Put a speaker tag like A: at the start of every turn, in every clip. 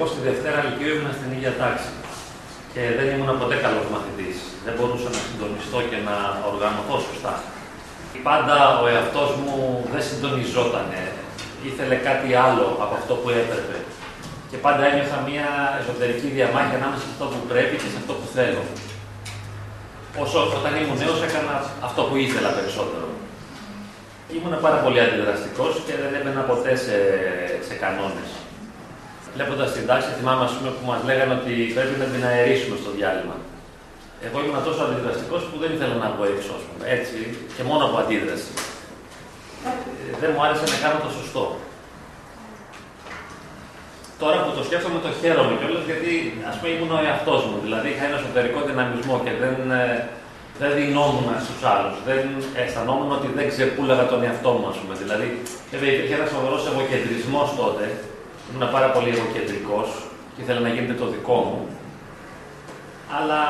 A: Εγώ στη Δευτέρα Λυκείου ήμουν στην ίδια τάξη και δεν ήμουν ποτέ καλός μαθητής. Δεν μπορούσα να συντονιστώ και να οργανωθώ σωστά. Πάντα ο εαυτός μου δεν συντονιζόταν. Ήθελε κάτι άλλο από αυτό που έπρεπε. Και πάντα ένιωθα μια εσωτερική διαμάχη ανάμεσα σε αυτό που πρέπει και σε αυτό που θέλω. Όσο όταν ήμουν νέος έκανα αυτό που ήθελα περισσότερο. Ήμουν πάρα πολύ αντιδραστικός και δεν έμπαινα ποτέ σε, σε κανόνες. Βλέποντας την τάξη, θυμάμαι πούμε, που μας λέγανε ότι πρέπει να την αερίσουμε στο διάλειμμα. Εγώ ήμουν τόσο αντιδραστικός που δεν ήθελα να βγω έξω, πούμε, έτσι, και μόνο από αντίδραση. Ε, δεν μου άρεσε να κάνω το σωστό. Τώρα που το σκέφτομαι, το χαίρομαι κιόλας γιατί ας πούμε ήμουν ο εαυτός μου. Δηλαδή είχα ένα εσωτερικό δυναμισμό και δεν, ε, δεν δινόμουν στους άλλους. Δεν αισθανόμουν ότι δεν ξεπούλαγα τον εαυτό μου, ας πούμε. Δηλαδή, βέβαια υπήρχε ένα σοβαρός εγωκεντρισμός τότε. Ήμουν πάρα πολύ εγωκεντρικός και ήθελα να γίνεται το δικό μου. Αλλά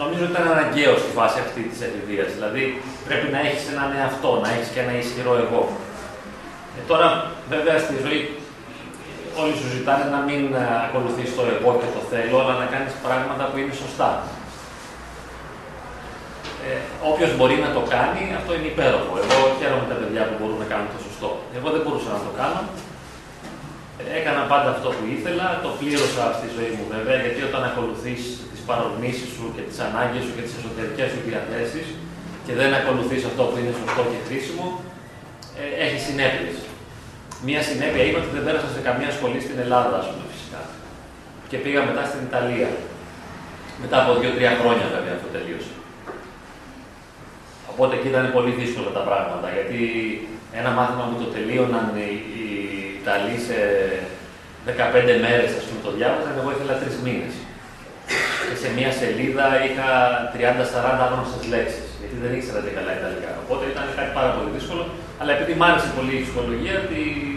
A: νομίζω ότι ήταν αναγκαίο στη φάση αυτή της εφηβεία. Δηλαδή, πρέπει να έχεις έναν εαυτό, να έχεις και ένα ισχυρό εγώ. Ε, τώρα, βέβαια, στη ζωή όλοι σου ζητάνε να μην ακολουθείς το εγώ και το θέλω, αλλά να κάνεις πράγματα που είναι σωστά. Ε, Όποιος μπορεί να το κάνει, αυτό είναι υπέροχο. Εγώ χαίρομαι τα παιδιά που μπορούν να κάνουν το σωστό. Εγώ δεν μπορούσα να το κάνω. Έκανα πάντα αυτό που ήθελα, το πλήρωσα στη ζωή μου βέβαια, γιατί όταν ακολουθείς τις παρορμήσεις σου και τις ανάγκες σου και τις εσωτερικές σου διαθέσεις και δεν ακολουθείς αυτό που είναι σωστό και χρήσιμο, ε, έχει συνέπειες. Μία συνέπεια είναι ότι δεν πέρασα σε καμία σχολή στην Ελλάδα, ας πούμε, φυσικά. Και πήγα μετά στην Ιταλία. Μετά από δύο-τρία χρόνια βέβαια αυτό τελείωσε. Οπότε εκεί ήταν πολύ δύσκολα τα πράγματα, γιατί ένα μάθημα που το τελείωναν οι, οι Ιταλοί σε 15 μέρες, ας πούμε, το διάβαζαν, εγώ ήθελα τρεις μήνες. Και σε μία σελίδα είχα 30-40 άγνωστες λέξεις, γιατί δεν ήξερα και καλά Ιταλικά. Οπότε ήταν κάτι πάρα πολύ δύσκολο, αλλά επειδή μ' άρεσε πολύ η ψυχολογία,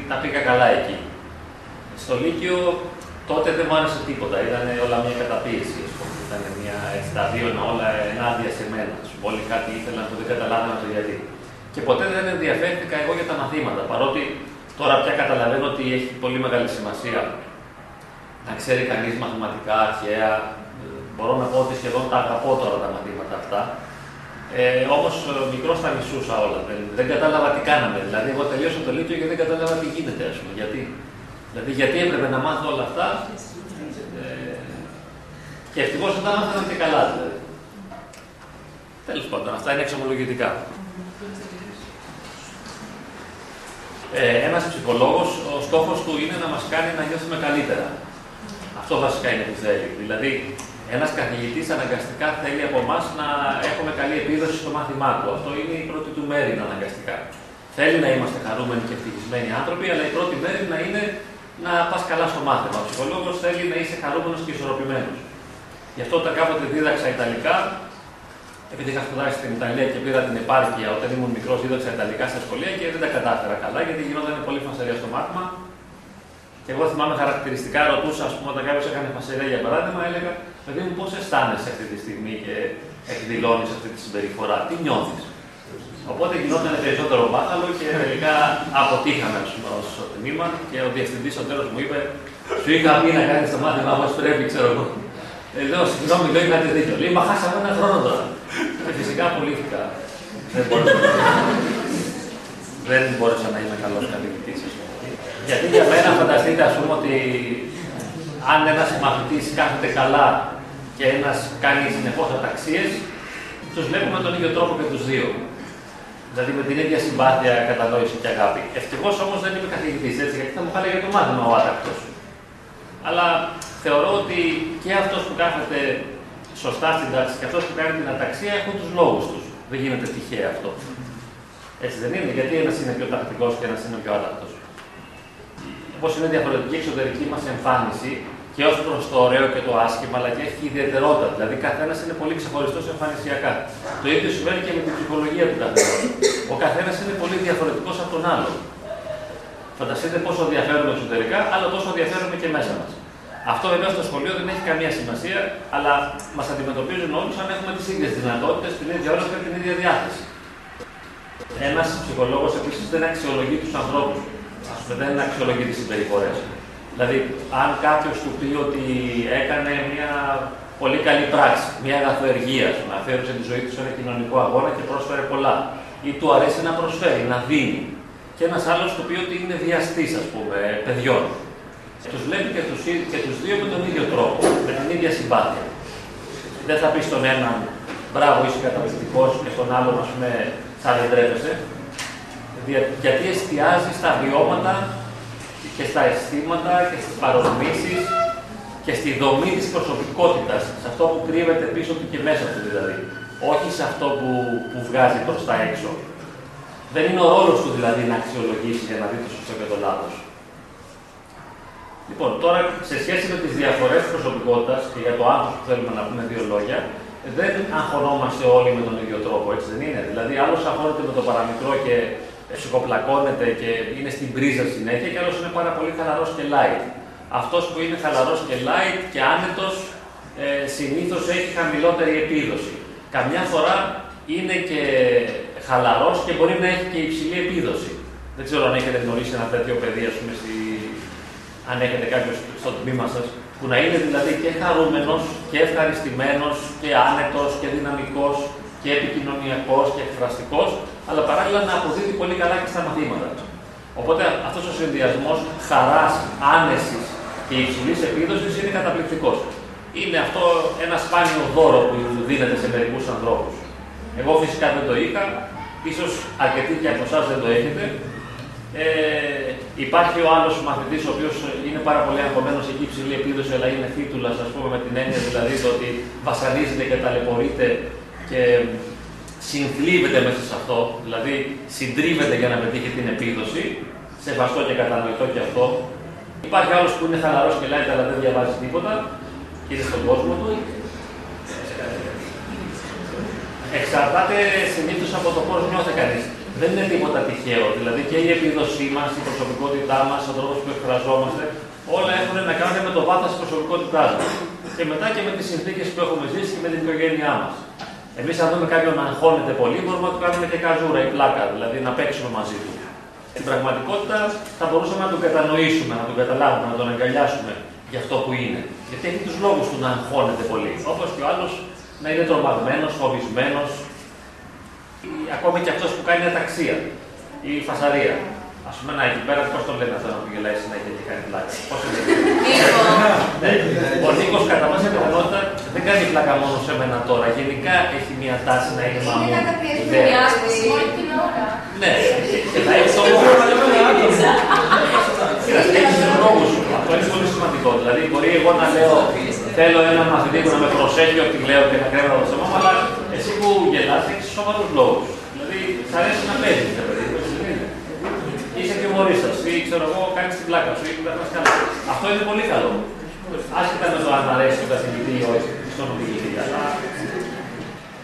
A: τα πήγα καλά εκεί. Στο Λύκειο τότε δεν μου άρεσε τίποτα, ήταν όλα μια καταπίεση. Ήταν μια, έτσι, τα δύο όλα ενάντια σε μένα. Όλοι κάτι ήθελαν που δεν καταλάβαινα το γιατί. Και ποτέ δεν ενδιαφέρθηκα εγώ για τα μαθήματα. Παρότι τώρα πια καταλαβαίνω ότι έχει πολύ μεγάλη σημασία να ξέρει κανείς μαθηματικά, αρχαία. Μπορώ να πω ότι σχεδόν τα αγαπώ τώρα τα μαθήματα αυτά. Ε, Όμως μικρός τα μισούσα όλα. Δεν, δεν κατάλαβα τι κάναμε. Δηλαδή, εγώ τελείωσα το Λύκειο και δεν κατάλαβα τι γίνεται, ας πούμε. Γιατί; Δηλαδή, γιατί έπρεπε να μάθω όλα αυτά; Ε, και ευτυχώς δεν τα μάθαμε και καλά, δηλαδή. Τέλος πάντων, αυτά είναι εξομολογητικά. Ε, Ένας ψυχολόγος, ο στόχος του είναι να μας κάνει να νιώθουμε καλύτερα. Αυτό βασικά είναι που θέλει. Δηλαδή, ένας καθηγητής αναγκαστικά θέλει από εμάς να έχουμε καλή επίδοση στο μάθημά του. Αυτό είναι η πρώτη του μέρη αναγκαστικά. Θέλει να είμαστε χαρούμενοι και ευτυχισμένοι άνθρωποι, αλλά η πρώτη μέρη να είναι να πας καλά στο μάθημα. Ο ψυχολόγος θέλει να είσαι χαρούμενος και ισορροπημένος. Γι' αυτό όταν κάποτε δίδαξα Ιταλικά, επειδή είχα σπουδάσει στην Ιταλία και πήρα την επάρκεια όταν ήμουν μικρός, δίδαξα Ιταλικά στα σχολεία και δεν τα κατάφερα καλά γιατί γινόταν πολύ φασαρία στο μάθημα. Και εγώ θυμάμαι χαρακτηριστικά ρωτούσα, ας πούμε, όταν κάποιος έκανε φασαρία για παράδειγμα, έλεγα Παιδί μου, πώς αισθάνεσαι αυτή τη στιγμή και εκδηλώνεις αυτή τη συμπεριφορά, τι νιώθεις; Οπότε γινόταν περισσότερο μπάχαλο και τελικά αποτύχαμε ως τμήμα και ο διευθυντής ο τέλος μου είπε: Σου είχα πει να κάνεις το μάθημα όπω πρέπει, ξέρω εγώ. Ε, λέω, συγγνώμη, δεν είχατε δίκιο. Λέει, μα χάσαμε ένα χρόνο τώρα. Και φυσικά απολύθηκα. Δεν μπόρεσα, δεν μπόρεσα να είμαι καλός καθηγητής. Γιατί για μένα φανταστείτε, ας πούμε, ότι αν ένας μαθητής κάθεται καλά και ένας κάνει συνεχώς αταξίες, τους βλέπουμε τον ίδιο τρόπο και τους δύο. Δηλαδή με την ίδια συμπάθεια, κατανόηση και αγάπη. Ευτυχώς όμως δεν είμαι καθηγητής έτσι, γιατί θα μου για το μάθημα ο άτακτος. Αλλά θεωρώ ότι και αυτός που κάθεται σωστά στην τάξη και αυτός που κάνει την αταξία έχουν τους λόγους τους. Δεν γίνεται τυχαία αυτό. Έτσι δεν είναι, γιατί ένας είναι πιο τακτικός και ένας είναι πιο άτακτος. Όπως είναι διαφορετική η εξωτερική μας εμφάνιση, και ω προς το ωραίο και το άσχημα, αλλά και έχει ιδιαιτερότητα. Δηλαδή, καθένας είναι πολύ ξεχωριστός εμφανισιακά. Το ίδιο συμβαίνει και με την ψυχολογία του καθένα. Ο καθένας είναι πολύ διαφορετικός από τον άλλο. Φανταστείτε πόσο διαφέρουμε εξωτερικά, αλλά τόσο διαφέρουμε και μέσα μας. Αυτό βέβαια στο σχολείο δεν έχει καμία σημασία, αλλά μας αντιμετωπίζουν όλου αν έχουμε τις ίδιες δυνατότητες, την ίδια ώρα και την ίδια διάθεση. Ένας ψυχολόγος επίσης δεν αξιολογεί τους ανθρώπους. Δεν αξιολογεί τις συμπεριφορές. Δηλαδή, αν κάποιος του πει ότι έκανε μια πολύ καλή πράξη, μια αγαθοεργία, να αφαίρεσε τη ζωή του σε ένα κοινωνικό αγώνα και πρόσφερε πολλά, ή του αρέσει να προσφέρει, να δίνει, και ένας άλλος του πει ότι είναι βιαστής, ας πούμε, παιδιών. Τους βλέπει και τους και τους δύο με τον ίδιο τρόπο, με την ίδια συμπάθεια. Δεν θα πεις στον έναν μπράβο, είσαι καταπληκτικός, και στον άλλον, ας πούμε, σαν δεν τρέπεσαι. Γιατί εστιάζει στα βιώματα και στα αισθήματα και στις παρορμήσεις και στη δομή της προσωπικότητας, σε αυτό που κρύβεται πίσω του και μέσα του δηλαδή. Όχι σε αυτό που, που βγάζει προς τα έξω. Δεν είναι ο ρόλος του δηλαδή να αξιολογήσει για να δει το σωστό και το λάθος. Λοιπόν, τώρα σε σχέση με τις διαφορές της προσωπικότητας και για το άνθρωπο που θέλουμε να πούμε δύο λόγια, δεν αγχωνόμαστε όλοι με τον ίδιο τρόπο, έτσι δεν είναι. Δηλαδή, άλλος αγχώνεται με το παραμικρό και ψυχοπλακώνεται και είναι στην πρίζα συνέχεια, και άλλος είναι πάρα πολύ χαλαρός και light. Αυτός που είναι χαλαρός και light και άνετος ε, συνήθως έχει χαμηλότερη επίδοση. Καμιά φορά είναι και χαλαρό και μπορεί να έχει και υψηλή επίδοση. Δεν ξέρω αν έχετε γνωρίσει ένα τέτοιο παιδί, ας πούμε, στη... αν έχετε κάποιος στο τμήμα σας, που να είναι δηλαδή και χαρούμενος και ευχαριστημένος και άνετος και δυναμικός και επικοινωνιακός και εκφραστικός, αλλά παράλληλα να αποδίδει πολύ καλά και στα μαθήματα. Οπότε αυτός ο συνδυασμός χαράς, άνεσης και υψηλής επίδοσης είναι καταπληκτικός. Είναι αυτό ένα σπάνιο δώρο που δίνεται σε μερικούς ανθρώπους. Εγώ φυσικά δεν το είχα, ίσως αρκετοί και από εσάς δεν το έχετε. Ε, υπάρχει ο άλλος μαθητής, ο οποίος είναι πάρα πολύ αγχωμένος, έχει υψηλή επίδοση, αλλά είναι θύτουλα, ας πούμε, με την έννοια δηλαδή το ότι βασανίζεται και ταλαιπωρείται και συνθλίβεται μέσα σε αυτό, δηλαδή συντρίβεται για να πετύχει την επίδοση, σεβαστό και κατανοητό και αυτό. Υπάρχει άλλος που είναι χαλαρός και λέει, αλλά δεν διαβάζει τίποτα και είναι στον κόσμο του. Εξαρτάται συνήθως από το πώς νιώθει κανείς. Δεν είναι τίποτα τυχαίο. Δηλαδή και η επίδοσή μας, η προσωπικότητά μας, ο τρόπος που εκφραζόμαστε, όλα έχουν να κάνουν με το βάθος της προσωπικότητάς μας. Και μετά και με τις συνθήκες που έχουμε ζήσει και με την οικογένειά μας. Εμείς, αν δούμε κάποιον να αγχώνεται πολύ, μπορούμε να του κάνουμε και καζούρα ή πλάκα, δηλαδή να παίξουμε μαζί του. Στην πραγματικότητα θα μπορούσαμε να τον κατανοήσουμε, να τον καταλάβουμε, να τον αγκαλιάσουμε για αυτό που είναι. Γιατί έχει τους λόγους του να αγχώνεται πολύ. Όπως και ο άλλος να είναι τρομαγμένος, φοβισμένος, ακόμη και αυτός που κάνει αταξία ή φασαρία. Α πούμε, να εκεί πέρα, πώς το λένε αυτό να που γελάει συνέχεια και κάνει πλάκα. Πώς είναι; ναι. Ο Νίκος κατά πάσα πιθανότητα δεν κάνει πλάκα μόνο σε μένα τώρα. Γενικά έχει μια τάση να είναι μαμού. Είναι Ναι, και θα έχει το Έχει του λόγου σου. Αυτό είναι πολύ σημαντικό. Δηλαδή, μπορεί εγώ να λέω θέλω έναν μαθητή που να με προσέχει ότι λέω και να κρέμω το σώμα, αλλά εσύ που γελάς έχεις σοβαρούς λόγους. Δηλαδή, θα αρέσει να παίζεις, παιδί είσαι και χιουμορίστα ή ξέρω εγώ, κάνεις την πλάκα σου ή δεν καλά. Αυτό είναι πολύ καλό. Άσχετα με το αν αρέσει τον καθηγητή ή όχι, στον οδηγητή, αλλά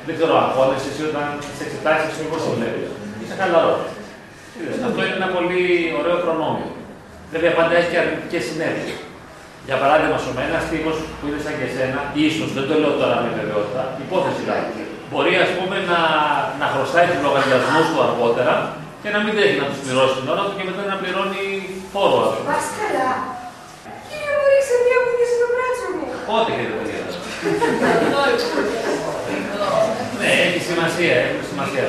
A: δεν ξέρω αν πόνεσαι εσύ όταν σε εξετάσει και πώ το βλέπεις. Είσαι χαλαρό. Αυτό είναι ένα πολύ ωραίο προνόμιο. Βέβαια, πάντα έχει και αρνητικές συνέπειες. Για παράδειγμα, σου ένα τύπο που είναι σαν και εσένα, ίσως, δεν το λέω τώρα με βεβαιότητα, υπόθεση δηλαδή, μπορεί ας πούμε να, να χρωστάει τους λογαριασμούς του αργότερα και να μην τρέχει να τους πληρώσει την ώρα του και μετά να πληρώνει φόρο.
B: Πα καλά. Κύριε μου, ρίξε μία που είσαι στο μπράτσο μου.
A: Πότε και δεν παιδιά. Ναι, έχει σημασία, έχει σημασία.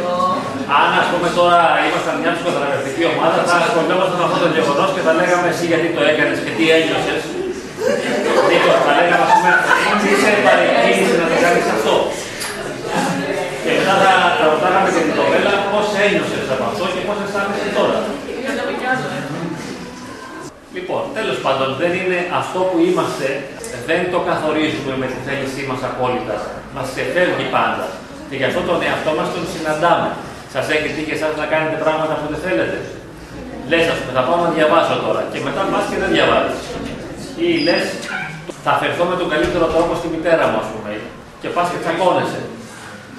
A: Αν ας πούμε τώρα ήμασταν μια ψυχοθεραπευτική ομάδα, θα ασχολιόμασταν με αυτό το γεγονός και θα λέγαμε εσύ γιατί το έκανες και τι ένιωσες. Νίκος, θα λέγαμε, ας πούμε, τι σε παρεκκίνησε να το κάνεις αυτό. Και μετά θα, θα ρωτάγαμε και την κοπέλα πώς ένιωσες από αυτό και πώς αισθάνεσαι τώρα. Λοιπόν, τέλος πάντων, δεν είναι αυτό που είμαστε, δεν το καθορίζουμε με τη θέλησή μας απόλυτα. Μας ξεφεύγει πάντα. Και γι' αυτό τον εαυτό μας τον συναντάμε. Σας έχει τύχει εσάς να κάνετε πράγματα που δεν θέλετε. Λες, ας πούμε, θα πάω να διαβάσω τώρα. Και μετά πας και δεν διαβάζεις. Ή λες, θα αφαιρθώ με τον καλύτερο τρόπο στη μητέρα μου, ας πούμε. Και πας και τσακώνεσαι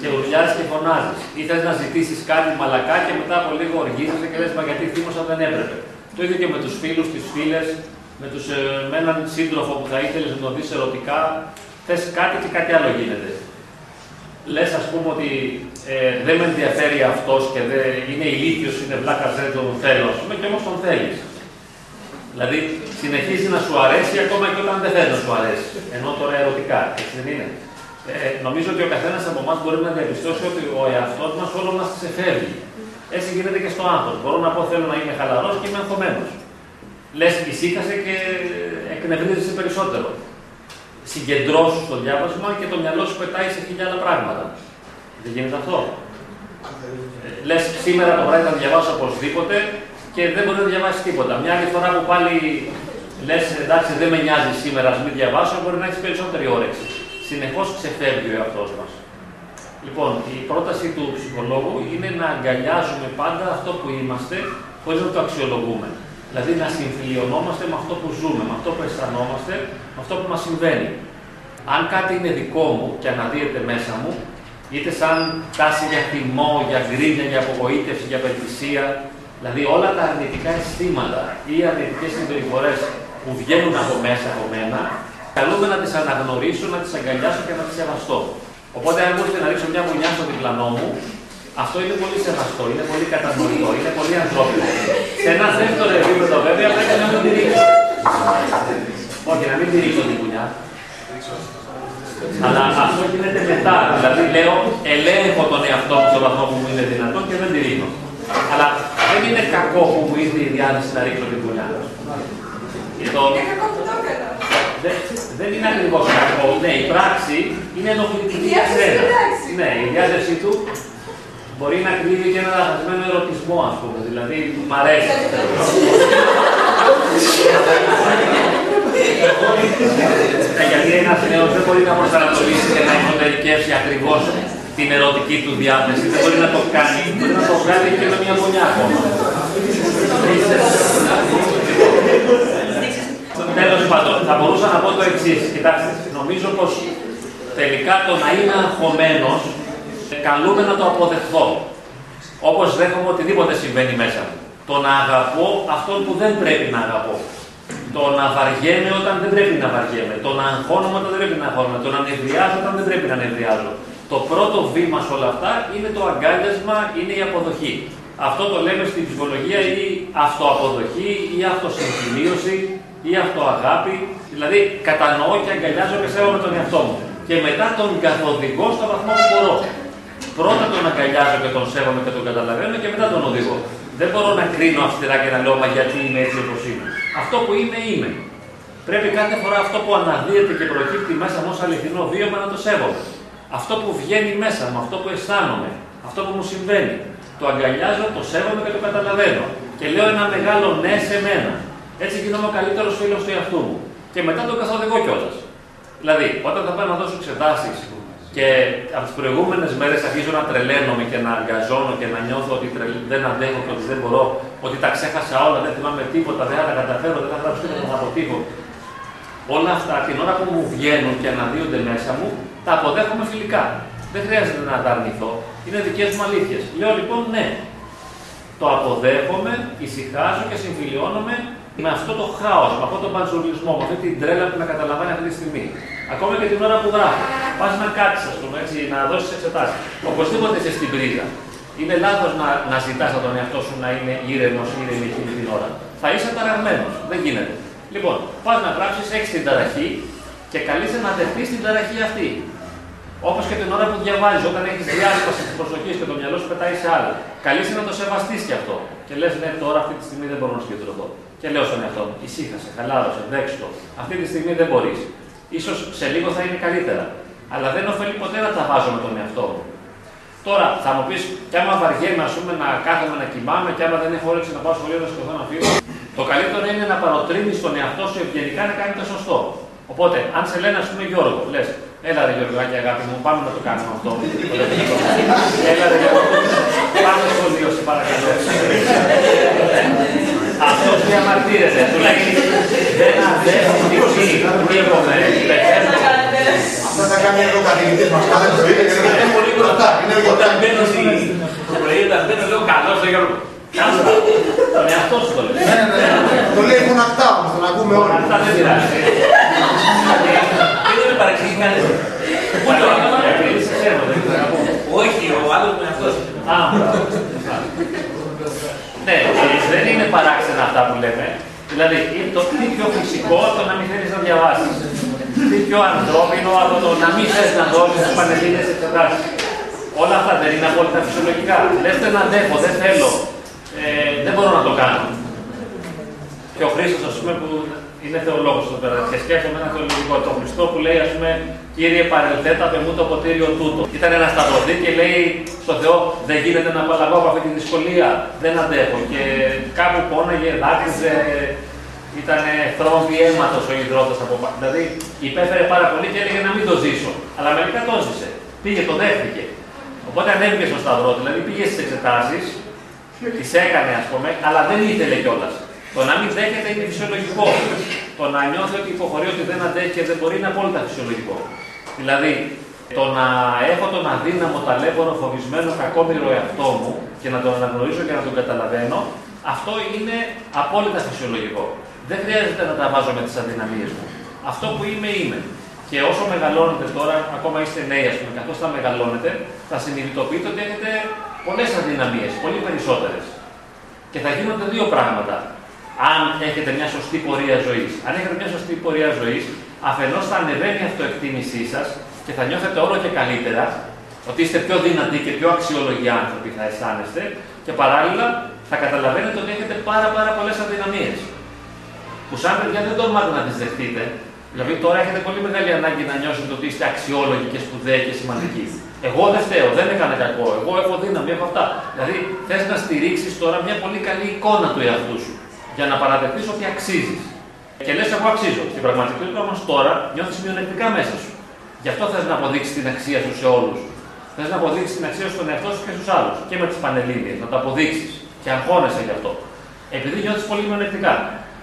A: και ουρλιάζει και φωνάζεις. Ή θες να ζητήσεις κάτι μαλακά και μετά από λίγο οργίζεσαι και λες Μα γιατί θύμωσα δεν έπρεπε. Το ίδιο και με τους φίλους, τις φίλες, με, τους, ε, με έναν σύντροφο που θα ήθελες να τον δεις ερωτικά. Θες κάτι και κάτι άλλο γίνεται. Λες, ας πούμε, ότι ε, δεν με ενδιαφέρει αυτός και δεν, είναι ηλίθιος, είναι βλάκα, δεν τον θέλω, ας πούμε, και όμως τον θέλεις. Δηλαδή συνεχίζει να σου αρέσει ακόμα και όταν δεν θέλει να σου αρέσει. Ενώ τώρα ερωτικά, έτσι δεν είναι. Ε, νομίζω ότι ο καθένας από εμάς μπορεί να διαπιστώσει ότι ο εαυτός μας όλο μας ξεφεύγει. Έτσι γίνεται και στο άνθρωπο. Μπορώ να πω θέλω να είμαι χαλαρός και είμαι αγχωμένο. Λες, ησύχασε και εκνευρίζεσαι περισσότερο. Συγκεντρώσου στο διάβασμα και το μυαλό σου πετάει σε χιλιάδε πράγματα. Δεν γίνεται αυτό; Ε, Λες, σήμερα το βράδυ θα διαβάσω οπωσδήποτε και δεν μπορεί να διαβάσεις τίποτα. Μια άλλη φορά που πάλι λες, εντάξει, δεν με νοιάζει σήμερα, ας μην διαβάσω, μπορεί να έχεις περισσότερη όρεξη. Συνεχώς ξεφεύγει ο εαυτός μας. Λοιπόν, η πρόταση του ψυχολόγου είναι να αγκαλιάζουμε πάντα αυτό που είμαστε, χωρίς να το αξιολογούμε. Δηλαδή να συμφιλειωνόμαστε με αυτό που ζούμε, με αυτό που αισθανόμαστε, με αυτό που μας συμβαίνει. Αν κάτι είναι δικό μου και αναδύεται μέσα μου, είτε σαν τάση για θυμό, για γκρίνια, για απογοήτευση, για απελπισία, δηλαδή όλα τα αρνητικά αισθήματα ή αρνητικές συμπεριφορές που βγαίνουν από μέσα από μένα, καλούμε να τις αναγνωρίσω, να τις αγκαλιάσω και να τις σεβαστώ. Οπότε, αν μπορείτε να ρίξω μια γωνιά στο διπλανό μου, αυτό είναι πολύ σεβαστό, είναι πολύ κατανοητό, είναι πολύ ανθρώπινο. Σε ένα δεύτερο επίπεδο, βέβαια, πρέπει να μην τη ρίξω. Όχι, να μην τη ρίξω την γωνιά. Αλλά αυτό γίνεται μετά. Δηλαδή, λέω, ελέγχω τον εαυτό μου στον βαθμό που μου είναι δυνατόν και δεν τη ρίχνω. Αλλά δεν είναι κακό που μου ήρθε η διάθεση να ρίξω την γωνιά.
B: Είναι κακό που το έκανα.
A: Δεν, δεν είναι ακριβώς κακό. Ναι, η πράξη είναι ενοχλητική
B: Η
A: για
B: διάθεση
A: σένα.
B: εντάξει.
A: Ναι, η διάθεσή του μπορεί να κρύβει και ένα λαθασμένο ερωτισμό, ας πούμε. Δηλαδή, μ' αρέσει. Ε, γιατί ένας νέος δεν μπορεί να προσανατολίσει και να εσωτερικεύσει ακριβώς την ερωτική του διάθεση. Δεν μπορεί να το κάνει. Μπορεί να το κάνει και με μια γωνιά ακόμα. Τέλος πάντων, θα μπορούσα να πω το εξής. Κοιτάξτε, νομίζω πως τελικά το να είμαι αγχωμένος καλούμε να το αποδεχθώ. Όπως δέχομαι οτιδήποτε συμβαίνει μέσα μου. Το να αγαπώ αυτόν που δεν πρέπει να αγαπώ. Το να βαριέμαι όταν δεν πρέπει να βαριέμαι. Το να αγχώνομαι όταν δεν πρέπει να αγχώνομαι. Το να νευριάζω όταν δεν πρέπει να νευριάζω. Το πρώτο βήμα σε όλα αυτά είναι το αγκάλιασμα, είναι η αποδοχή. Αυτό το λέμε στην ψυχολογία ή αυτοαποδοχή ή αυτοσυμφιλίωση ή αυτοαγάπη. Δηλαδή κατανοώ και αγκαλιάζω και σέβομαι τον εαυτό μου. Και μετά τον καθοδηγώ στο βαθμό που μπορώ. Πρώτα τον αγκαλιάζω και τον σέβομαι και τον καταλαβαίνω και μετά τον οδηγώ. Δεν μπορώ να κρίνω αυστηρά και να λέω Μα γιατί είμαι έτσι όπως είμαι. Αυτό που είμαι, είμαι. Πρέπει κάθε φορά αυτό που αναδύεται και προκύπτει μέσα μου ως αληθινό βίωμα να το σέβομαι. Αυτό που βγαίνει μέσα μου, αυτό που αισθάνομαι, αυτό που μου συμβαίνει. Το αγκαλιάζω, το σέβομαι και το καταλαβαίνω. Και λέω ένα μεγάλο ναι σε μένα. Έτσι γίνομαι ο καλύτερος φίλος του εαυτού μου. Και μετά τον καθοδηγώ κιόλας. Δηλαδή, όταν θα πάω να δώσω εξετάσεις και από τις προηγούμενες μέρες αρχίζω να τρελαίνομαι και να αγκαζώνω και να νιώθω ότι τρελ- δεν αντέχω και ότι δεν μπορώ, ότι τα ξέχασα όλα, δεν θυμάμαι τίποτα, δεν θα τα καταφέρω, δεν θα γράψω τίποτα, θα αποτύχω. Όλα αυτά την ώρα που μου βγαίνουν και αναδύονται μέσα μου, τα αποδέχομαι φιλικά. Δεν χρειάζεται να τα αρνηθώ. Είναι δικές μου αλήθειες. Λέω λοιπόν ναι. Το αποδέχομαι, ησυχάζω και συμφιλιώνομαι με αυτό το χάος, με αυτό τον παντζουλισμό, με αυτή την τρέλα που με καταλαβαίνει αυτή τη στιγμή. Ακόμα και την ώρα που γράφω. Πας να κάτσεις, ας πούμε, έτσι, να δώσεις εξετάσεις. Οπωσδήποτε είσαι στην πρίζα. Είναι λάθος να, να ζητάς από τον εαυτό σου να είναι ήρεμος, ήρεμη εκείνη την ώρα. Θα είσαι ταραγμένο. Δεν γίνεται. Λοιπόν, πας να γράψεις, έχεις την ταραχή και καλείσαι να δεχτείς την ταραχή αυτή. Όπως και την ώρα που διαβάζεις, όταν έχεις διάσπαση της προσοχής και το μυαλό σου πετάει σε άλλο. Καλείσαι να το σεβαστείς και αυτό. Και λες, ναι, τώρα αυτή τη στιγμή δεν μπορώ να συγκεντρωθώ. Και λέω στον εαυτό μου, ησύχασε, χαλάρωσε, δέξτε το. Αυτή τη στιγμή δεν μπορείς. σω σε λίγο θα είναι καλύτερα. Αλλά δεν ωφελεί ποτέ να τα βάζω με τον εαυτό μου. Τώρα θα μου πεις, κι άμα βαριέμαι ας πούμε, να κάθομαι να κοιμάμαι, και άμα δεν έχω όρεξη να πάω σχολείο να σκοτώ να φύγω, το καλύτερο είναι να παροτρύνεις τον εαυτό σου ευγενικά να κάνει το σωστό. Οπότε, αν σε λένε, ας πούμε, Γιώργο, λες, έλα ρε Γιώργο, αγάπη μου, πάμε να το κάνουμε αυτό. έλα ρε Γιώργο, πάμε στο σχολείο, σε παρακαλώ. Αυτό διαμαρτύρεται, του λέει, δεν αντέχω τη ψυχή, πνίγομαι, πεθαίνω.
C: Αυτό θα κάνει εδώ ο καθηγητής μας κάθε πρωί.
D: Είναι πολύ μπροστά. Όταν μπαίνω στη το πρωί, όταν μπαίνω, λέω καλό, λέω
A: Κάτσε, τον εαυτό σου το λέει.
C: Ναι, ναι, ναι. Το λέει γονακτά όμως, τον ακούμε όλοι.
A: Αυτά δεν πειράζει.
D: Δεν με παρεξηγεί κανένα.
A: Πού το έκανα, επειδή σε ξέρω, δεν ξέρω να πω.
D: Όχι, ο άλλος με αυτός.
A: Α, μπράβο. Ναι, ε, δεν είναι παράξενα αυτά που λέμε. Δηλαδή, είναι το τι πιο φυσικό το να μην θέλεις να διαβάσεις. Τι πιο ανθρώπινο από το να μην θες να δώσεις τι πανελλήνιες εξετάσει. Όλα αυτά δεν είναι απόλυτα φυσιολογικά. Λε δεν αντέχω, δεν θέλω, ε, δεν μπορώ να το κάνω. Και ο Χρήστο, ας πούμε, που είναι θεολόγος εδώ πέρα, και σκέφτομαι ένα θεολογικό. Το Χριστό που λέει, ας πούμε, Κύριε παρελθέτα με μου το ποτήριο τούτο. Ήταν ένας σταυρωτή και λέει στο Θεό: Δεν γίνεται να απαλλαγώ από αυτή τη δυσκολία. Δεν αντέχω. Και κάπου πόναγε, δάκρυζε, ήταν θρόμβη αίματος ο υδρότα από πάνω. Δηλαδή υπέφερε πάρα πολύ και έλεγε να μην το ζήσω. Αλλά μερικά το ζήσε. Πήγε, το δέχτηκε. Οπότε ανέβηκε στο Σταυρό, δηλαδή πήγε στις εξετάσεις, τις έκανε ας πούμε, αλλά δεν ήθελε κιόλας. Το να μην δέχεται είναι φυσιολογικό. Το να νιώθει ότι υποχωρεί ότι δεν αντέχει και δεν μπορεί είναι απόλυτα φυσιολογικό. Δηλαδή, το να έχω τον αδύναμο, ταλέπορο, φοβισμένο, κακόμοιρο εαυτό μου και να τον αναγνωρίζω και να τον καταλαβαίνω, αυτό είναι απόλυτα φυσιολογικό. Δεν χρειάζεται να τα βάζω με τις αδυναμίες μου. Αυτό που είμαι, είμαι. Και όσο μεγαλώνετε τώρα, ακόμα είστε νέοι, ας πούμε, καθώς θα μεγαλώνετε, θα συνειδητοποιείτε ότι έχετε πολλές αδυναμίες, πολύ περισσότερες. Και θα γίνονται δύο πράγματα. Αν έχετε μια σωστή πορεία ζωής. Αν έχετε μια σωστή πορεία ζωής, αφενός θα ανεβαίνει η αυτοεκτίμησή σας και θα νιώθετε όλο και καλύτερα, ότι είστε πιο δυνατοί και πιο αξιολογικοί άνθρωποι θα αισθάνεστε και παράλληλα θα καταλαβαίνετε ότι έχετε πάρα, πάρα πολλές αδυναμίες. Που σαν παιδιά δεν τολμάτε να τις δεχτείτε. Δηλαδή τώρα έχετε πολύ μεγάλη ανάγκη να νιώσετε ότι είστε αξιόλογοι και σπουδαίοι και σημαντικοί. Εγώ δεν φταίω, δεν έκανα κακό. Εγώ έχω δύναμη, έχω αυτά. Δηλαδή θες να στηρίξεις τώρα μια πολύ καλή εικόνα του εαυτού σου για να παραδεχτείς ότι αξίζεις. Και λες, εγώ αξίζω. Στην πραγματικότητα όμως τώρα νιώθεις μειονεκτικά μέσα σου. Γι' αυτό θες να αποδείξεις την αξία σου σε όλους. Θες να αποδείξεις την αξία σου στον εαυτό σου και στους άλλους. Και με τις πανελίνε, να το αποδείξεις. Και αγχώνεσαι γι' αυτό. Επειδή νιώθεις πολύ μειονεκτικά.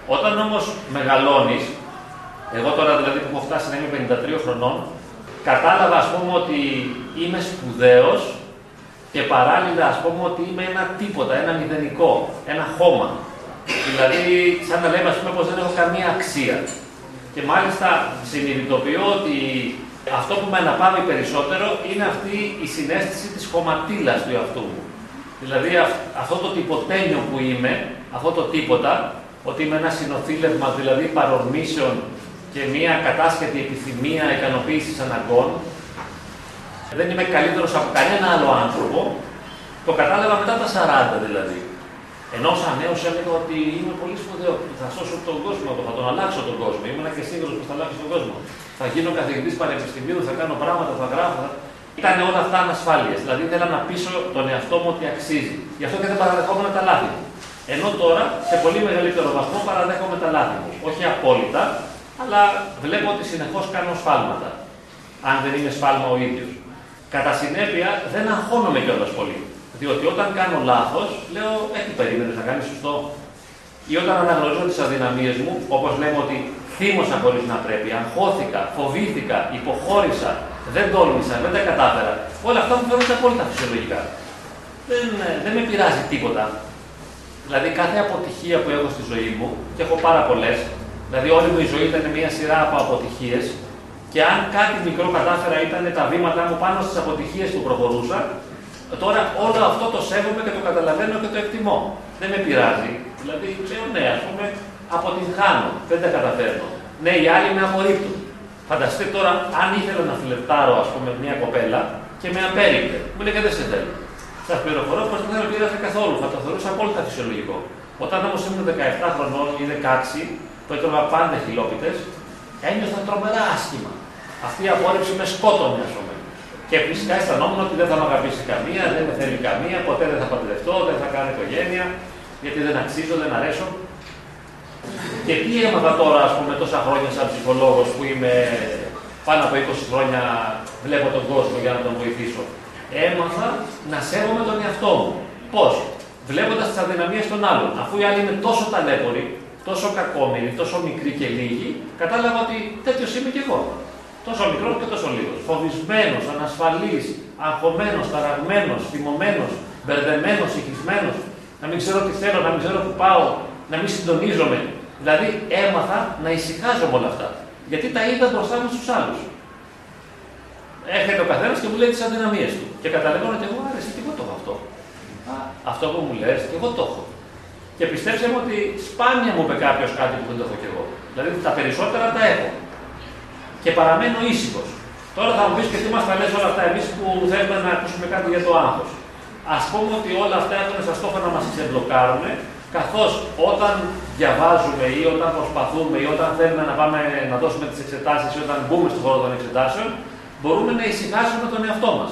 A: Όταν όμως μεγαλώνεις, εγώ τώρα δηλαδή που έχω φτάσει να είμαι 53 χρονών, κατάλαβα ας πούμε ότι είμαι σπουδαίος και παράλληλα ας πούμε ότι είμαι ένα τίποτα, ένα μηδενικό, ένα χώμα. Δηλαδή, σαν να λέμε ας πούμε πως δεν έχω καμία αξία. Και μάλιστα συνειδητοποιώ ότι αυτό που με αναπαύει περισσότερο είναι αυτή η συνέστηση της χωματίλας του εαυτού μου. Δηλαδή αυτό το τυποτένιο που είμαι, αυτό το τίποτα, ότι είμαι ένα συνοθήλευμα δηλαδή παρορμήσεων και μια κατάσχετη επιθυμία ικανοποίησης αναγκών. Δεν είμαι καλύτερος από κανένα άλλο άνθρωπο. Το κατάλαβα μετά τα 40 δηλαδή. Ενώ σαν νέος έλεγα ότι είμαι πολύ σπουδαίο, θα σώσω τον κόσμο, θα τον αλλάξω τον κόσμο. Ήμουν και σίγουρο που θα αλλάξω τον κόσμο. Θα γίνω καθηγητής πανεπιστημίου, θα κάνω πράγματα, θα γράφω. Θα... Ήταν όλα αυτά ανασφάλειες. Δηλαδή ήθελα να πείσω τον εαυτό μου ότι αξίζει. Γι' αυτό και δεν παραδεχόμουν τα λάθη μου. Ενώ τώρα σε πολύ μεγαλύτερο βαθμό παραδέχομαι τα λάθη μου. Όχι απόλυτα, αλλά βλέπω ότι συνεχώς κάνω σφάλματα. Αν δεν είναι σφάλμα ο ίδιος. Κατά συνέπεια, δεν αγχώνομαι κιόλας πολύ. Διότι όταν κάνω λάθος, λέω, έχει περίμενες να κάνεις σωστό. Ή όταν αναγνωρίζω τις αδυναμίες μου, όπως λέμε ότι θύμωσα χωρίς να πρέπει, αγχώθηκα, φοβήθηκα, υποχώρησα, δεν τόλμησα, δεν τα κατάφερα. Όλα αυτά μου φαίνονται απόλυτα φυσιολογικά. Δεν, δεν με πειράζει τίποτα. Δηλαδή, κάθε αποτυχία που έχω στη ζωή μου, και έχω πάρα πολλές, Δηλαδή, όλη μου η ζωή ήταν μια σειρά από αποτυχίες. Και αν κάτι μικρό κατάφερα ήταν τα βήματά μου πάνω στις αποτυχίες που προχωρούσα, τώρα όλο αυτό το σέβομαι και το καταλαβαίνω και το εκτιμώ. Δεν με πειράζει. Δηλαδή, ξέρω, ναι, ας πούμε, αποτυγχάνω, δεν τα καταφέρνω. Ναι, οι άλλοι με απορρίπτουν. Φανταστείτε τώρα, αν ήθελα να φιλετάρω, ας πούμε, μια κοπέλα και με απέριπτε. Μου λέει δεν σε θέλω. Σας πληροφορώ πως δεν θα πειράζει καθόλου. Θα το θεωρούσα απόλυτα φυσιολογικό. Όταν όμως ήμουν 17 χρονών ή 16, που έτρωγα πάντα χιλόπιτες, ένιωθα τρομερά άσχημα. Αυτή η απόρριψη με σκότωνε, ας πούμε. Και φυσικά αισθανόμουν ότι δεν θα με αγαπήσει καμία, δεν με θέλει καμία, ποτέ δεν θα παντρευτώ, δεν θα κάνω οικογένεια, γιατί δεν αξίζω, δεν αρέσω. Και τι έμαθα τώρα, ας πούμε, τόσα χρόνια σαν ψυχολόγος που είμαι πάνω από 20 χρόνια, βλέπω τον κόσμο για να τον βοηθήσω. Έμαθα να σέβομαι τον εαυτό μου. Πώς, βλέποντας τις αδυναμίες των άλλων. Αφού οι άλλοι είναι τόσο ταλέποροι, τόσο κακόμοιροι, τόσο μικροί και λίγοι, κατάλαβα ότι τέτοιος είμαι και εγώ. Τόσο μικρός και τόσο λίγος. Φοβισμένος, ανασφαλής, αγχωμένος, ταραγμένος, θυμωμένος, μπερδεμένος, συγχυσμένο, να μην ξέρω τι θέλω, να μην ξέρω που πάω, να μην συντονίζομαι. Δηλαδή έμαθα να ησυχάζω με όλα αυτά. Γιατί τα είδα μπροστά μου στους άλλους. Έρχεται ο καθένας και μου λέει τις αδυναμίες του. Και καταλαβαίνω ότι εγώ άρεσε και εγώ το έχω αυτό. Α, αυτό που μου λες, και εγώ το έχω. Και πιστέψτε μου ότι σπάνια μου είπε κάποιος κάτι που δεν το έχω κι εγώ. Δηλαδή τα περισσότερα τα έχω. Και παραμένω ήσυχος. Τώρα θα μου πεις και τι μας τα λες όλα αυτά εμείς που θέλουμε να ακούσουμε κάτι για το άγχος. Α πούμε ότι όλα αυτά έχουν σαν στόχο να μας ξεμπλοκάρουν, καθώς όταν διαβάζουμε ή όταν προσπαθούμε ή όταν θέλουμε να πάμε να δώσουμε τις εξετάσεις ή όταν μπούμε στον χώρο των εξετάσεων, μπορούμε να ησυχάσουμε τον εαυτό μας.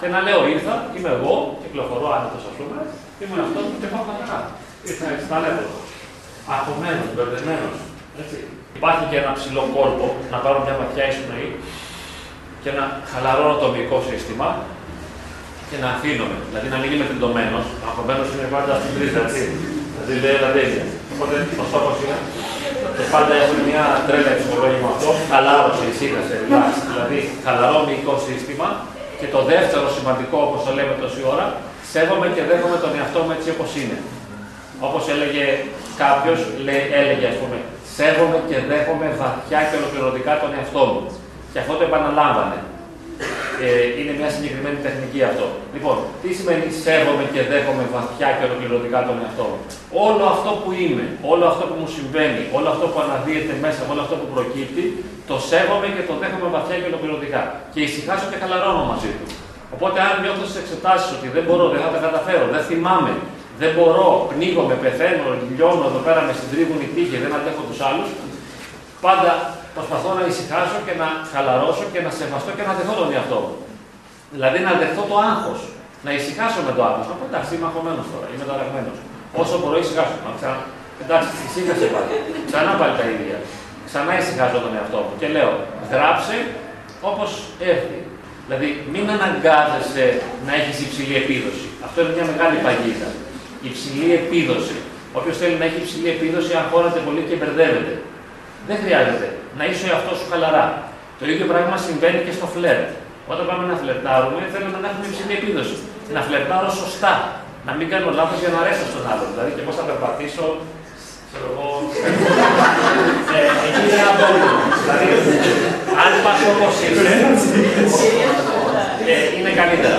A: Και να λέω ήρθα, είμαι εγώ, κυκλοφορώ άνετος ας πούμε, είμαι αυτός και πάω καλά. Ήρθα έτσι ταλέπω. Αγχωμένο, μπερδεμένος. Υπάρχει και ένα ψηλό κόλπο, να πάρω μια βαθιά εισπνοή και να χαλαρώνω το μυϊκό σύστημα και να αφήνομαι. Δηλαδή να μην είμαι τεντωμένος. Αγχωμένο είναι πάντα στην τρίζα, έτσι. Δηλαδή λέει λαδένια. Οπότε ο στόχος είναι. Και πάντα έχουμε μια τρέλα ψυχολόγημα αυτό. Χαλάρωση, ησύχασε, relax. Δηλαδή χαλαρό μυϊκό σύστημα. Και το δεύτερο σημαντικό, όπως το λέμε τόση ώρα, σέβομαι και δέχομαι τον εαυτό μου έτσι όπως είναι. Όπως έλεγε κάποιος, έλεγε ας πούμε, σέβομαι και δέχομαι βαθιά και ολοκληρωτικά τον εαυτό μου. Και αυτό το επαναλάμβανε. Ε, είναι μια συγκεκριμένη τεχνική αυτό. Λοιπόν, τι σημαίνει σέβομαι και δέχομαι βαθιά και ολοκληρωτικά τον εαυτό μου; Όλο αυτό που είμαι, όλο αυτό που μου συμβαίνει, όλο αυτό που αναδύεται μέσα, όλο αυτό που προκύπτει, το σέβομαι και το δέχομαι βαθιά και ολοκληρωτικά. Και ησυχάσω και χαλαρώνω μαζί του. Οπότε, αν νιώθω στις εξετάσεις ότι δεν μπορώ, δεν θα τα καταφέρω, δεν θυμάμαι, δεν μπορώ, πνίγομαι, πεθαίνω, λιώνω εδώ πέρα, με συντρίβουν οι τύχοι, δεν αντέχω τους άλλους, πάντα προσπαθώ να ησυχάσω και να χαλαρώσω και να σεβαστώ και να δεχτώ τον εαυτό μου. Δηλαδή να δεχτώ το άγχος. Να ησυχάσω με το άγχος. Να πω εντάξει, είμαι αγχωμένος τώρα, είμαι ταραγμένο. Όσο μπορώ, ησυχάσω. Να ξα... Εντάξει, ησύχασε πάλι. Ξανά πάλι τα ίδια. Ξανά ησυχάζω τον εαυτό μου και λέω γράψε όπως έρθει. Δηλαδή μην αναγκάζεσαι να έχεις υψηλή επίδοση. Αυτό είναι μια μεγάλη παγίδα. Υψηλή επίδοση. Όποιος θέλει να έχει υψηλή επίδοση, αγχώνεται πολύ και μπερδεύεται. Δεν χρειάζεται να είσαι ο εαυτό σου χαλαρά. Το ίδιο πράγμα συμβαίνει και στο φλερτ. Όταν πάμε να φλερτάρουμε, θέλουμε να έχουμε υψηλή επίδοση. Να φλερτάρω σωστά. Να μην κάνω λάθος για να αρέσω στον άλλον. Δηλαδή, και πώς θα περπατήσω. Ξέρω εγώ. ε, εκεί είναι ένα πρόβλημα. Δηλαδή, αν πας όπως είσαι, ε, είναι καλύτερα.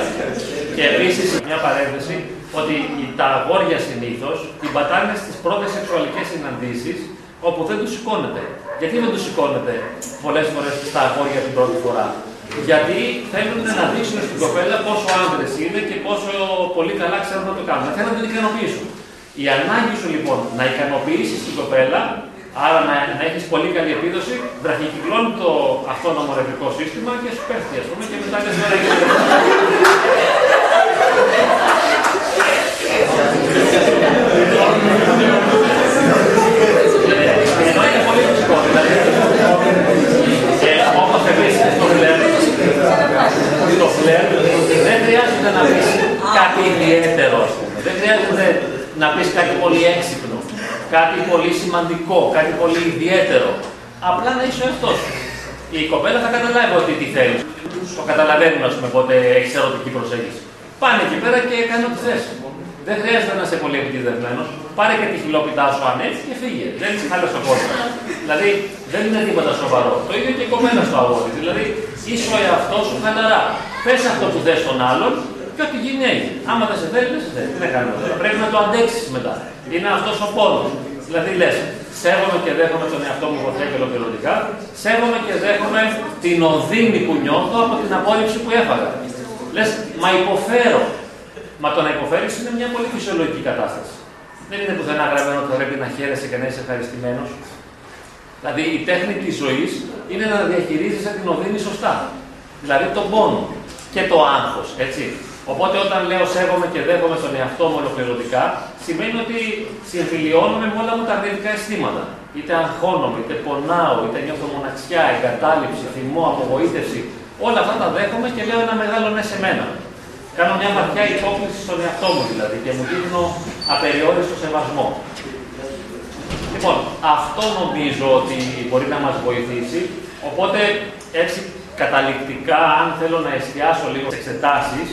A: Και επίσης, μια παρένθεση, ότι τα αγόρια συνήθως την πατάνε στις πρώτες σεξουαλικές συναντήσεις όπου δεν τους σηκώνεται. Γιατί δεν τους σηκώνεται πολλές φορές στα αγόρια την πρώτη φορά; Γιατί θέλουν να δείξουν στην κοπέλα πόσο άντρε είναι και πόσο πολύ καλά ξέρουν να το κάνουν. Θέλουν να την ικανοποιήσουν. Η ανάγκη σου λοιπόν να ικανοποιήσεις την κοπέλα, άρα να, να έχεις πολύ καλή επίδοση, βραχικυκλώνει το αυτόνομο ρευρικό σύστημα και σου πέφτει, ας πούμε, και μετά δεν το φλερ δεν χρειάζεται να πει κάτι ιδιαίτερο. Δεν χρειάζεται να πει κάτι πολύ έξυπνο, κάτι πολύ σημαντικό, κάτι πολύ ιδιαίτερο. Απλά να είσαι αυτό. Η κοπέλα θα καταλάβει ότι τι θέλει. Το καταλαβαίνουν, α πούμε, πότε έχει ερωτική προσέγγιση. Πάνε εκεί πέρα και κάνει ό,τι θε. Δεν χρειάζεται να είσαι πολύ επιτυδευμένο. Πάρε και τη χιλόπιτά σου αν έτσι και φύγε. Δεν είσαι άλλο στο κόσμο. δηλαδή δεν είναι τίποτα σοβαρό. Το ίδιο και η κομμένα στο αγόρι. Δηλαδή είσαι ο εαυτός σου χαλαρά. Πες αυτό που θε στον άλλον και ό,τι γίνει έγινε. Άμα δεν σε θέλει, δεν σε θέλει. Τι να κάνουμε τώρα; Πρέπει να το αντέξεις μετά. Είναι αυτός ο πόνος. Δηλαδή λες, σέβομαι και δέχομαι τον εαυτό μου βαθιά και ολοκληρωτικά, σέβομαι και δέχομαι την οδύνη που νιώθω από την απόρριψη που έφαγα. Λες, μα υποφέρω. Μα το να υποφέρεις είναι μια πολύ φυσιολογική κατάσταση. Δεν είναι πουθενά γραμμένο ότι θα πρέπει να χαίρεσαι και να είσαι ευχαριστημένος. Δηλαδή η τέχνη της ζωής είναι να διαχειρίζεσαι την οδύνη σωστά. Δηλαδή τον πόνο και το άγχος, έτσι. Οπότε όταν λέω σέβομαι και δέχομαι στον εαυτό μου ολοκληρωτικά, σημαίνει ότι συμφιλιώνομαι με όλα μου τα αρνητικά αισθήματα. Είτε αγχώνομαι, είτε πονάω, είτε νιώθω μοναξιά, εγκατάλειψη, θυμό, απογοήτευση. Όλα αυτά τα δέχομαι και λέω ένα μεγάλο ναι σε μένα. Κάνω μια βαθιά υπόκληση στον εαυτό μου δηλαδή και μου δείχνω απεριόριστο σεβασμό. Λοιπόν, αυτό νομίζω ότι μπορεί να μας βοηθήσει. Οπότε, έτσι καταληκτικά, αν θέλω να εστιάσω λίγο σε εξετάσεις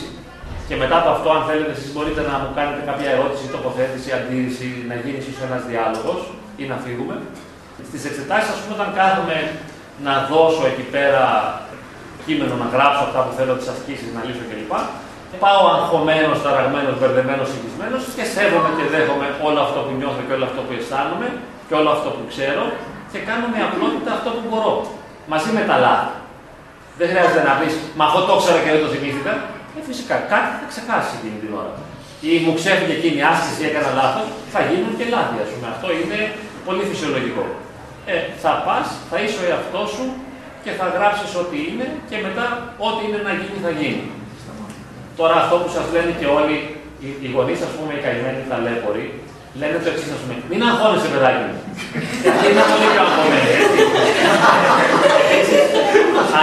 A: και μετά από αυτό, αν θέλετε, εσείς μπορείτε να μου κάνετε κάποια ερώτηση, τοποθέτηση, αντίρρηση, να γίνει ίσως ένας διάλογος ή να φύγουμε. Στις εξετάσεις, ας πούμε, όταν κάθομαι να δώσω εκεί πέρα κείμενο, να γράψω αυτά που θέλω, τις ασκήσεις, να λύσω κλπ. πάω αγχωμένος, ταραγμένος, μπερδεμένος, συγκισμένος και σέβομαι και δέχομαι όλο αυτό που νιώθω και όλο αυτό που αισθάνομαι και όλο αυτό που ξέρω και κάνω με απλότητα αυτό που μπορώ. Μαζί με τα λάθη. Δεν χρειάζεται να πεις, Μα αυτό το ήξερα και δεν το θυμήθηκα. Ε, φυσικά κάτι θα ξεχάσει εκείνη την ώρα. Ή μου ξέφυγε εκείνη η άσκηση ή έκανα λάθος, θα γίνουν και λάθη, ας πούμε. Αυτό είναι πολύ φυσιολογικό. Ε, θα πας, θα είσαι ο εαυτός σου και θα γράψεις ό,τι είναι και μετά ό,τι είναι να γίνει θα γίνει. Τώρα αυτό που σας λένε και όλοι οι, οι γονείς, ας πούμε, οι καημένοι ταλέποροι, λένε το εξής, ας πούμε. Μην αγχώνεσαι, παιδάκι μου. Γιατί είναι πολύ πιο αγχωμένοι. Έτσι.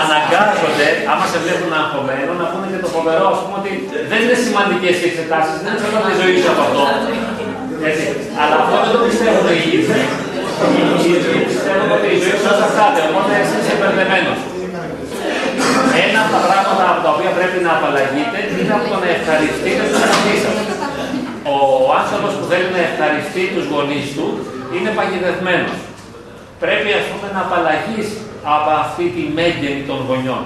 A: Αναγκάζονται, άμα σε βλέπουν αγχωμένο, να πούνε και το φοβερό, ας πούμε, ότι δεν είναι σημαντικές οι εξετάσεις, δεν είναι θέμα της ζωής σου από αυτό. Έτσι. Αλλά αυτό δεν το πιστεύουν οι ίδιοι. Οι ίδιοι πιστεύουν ότι η ζωή σου εξαρτάται, οπότε εσύ είσαι μπερδεμένος. Ένα από τα πράγματα από τα οποία πρέπει να απαλλαγείτε είναι από το να ευχαριστείτε τους γονεί σας. Ο άνθρωπος που θέλει να ευχαριστεί τους γονείς του είναι παγιδευμένος. Πρέπει ας πούμε να απαλλαγείς από αυτή τη μέγενη των γονιών.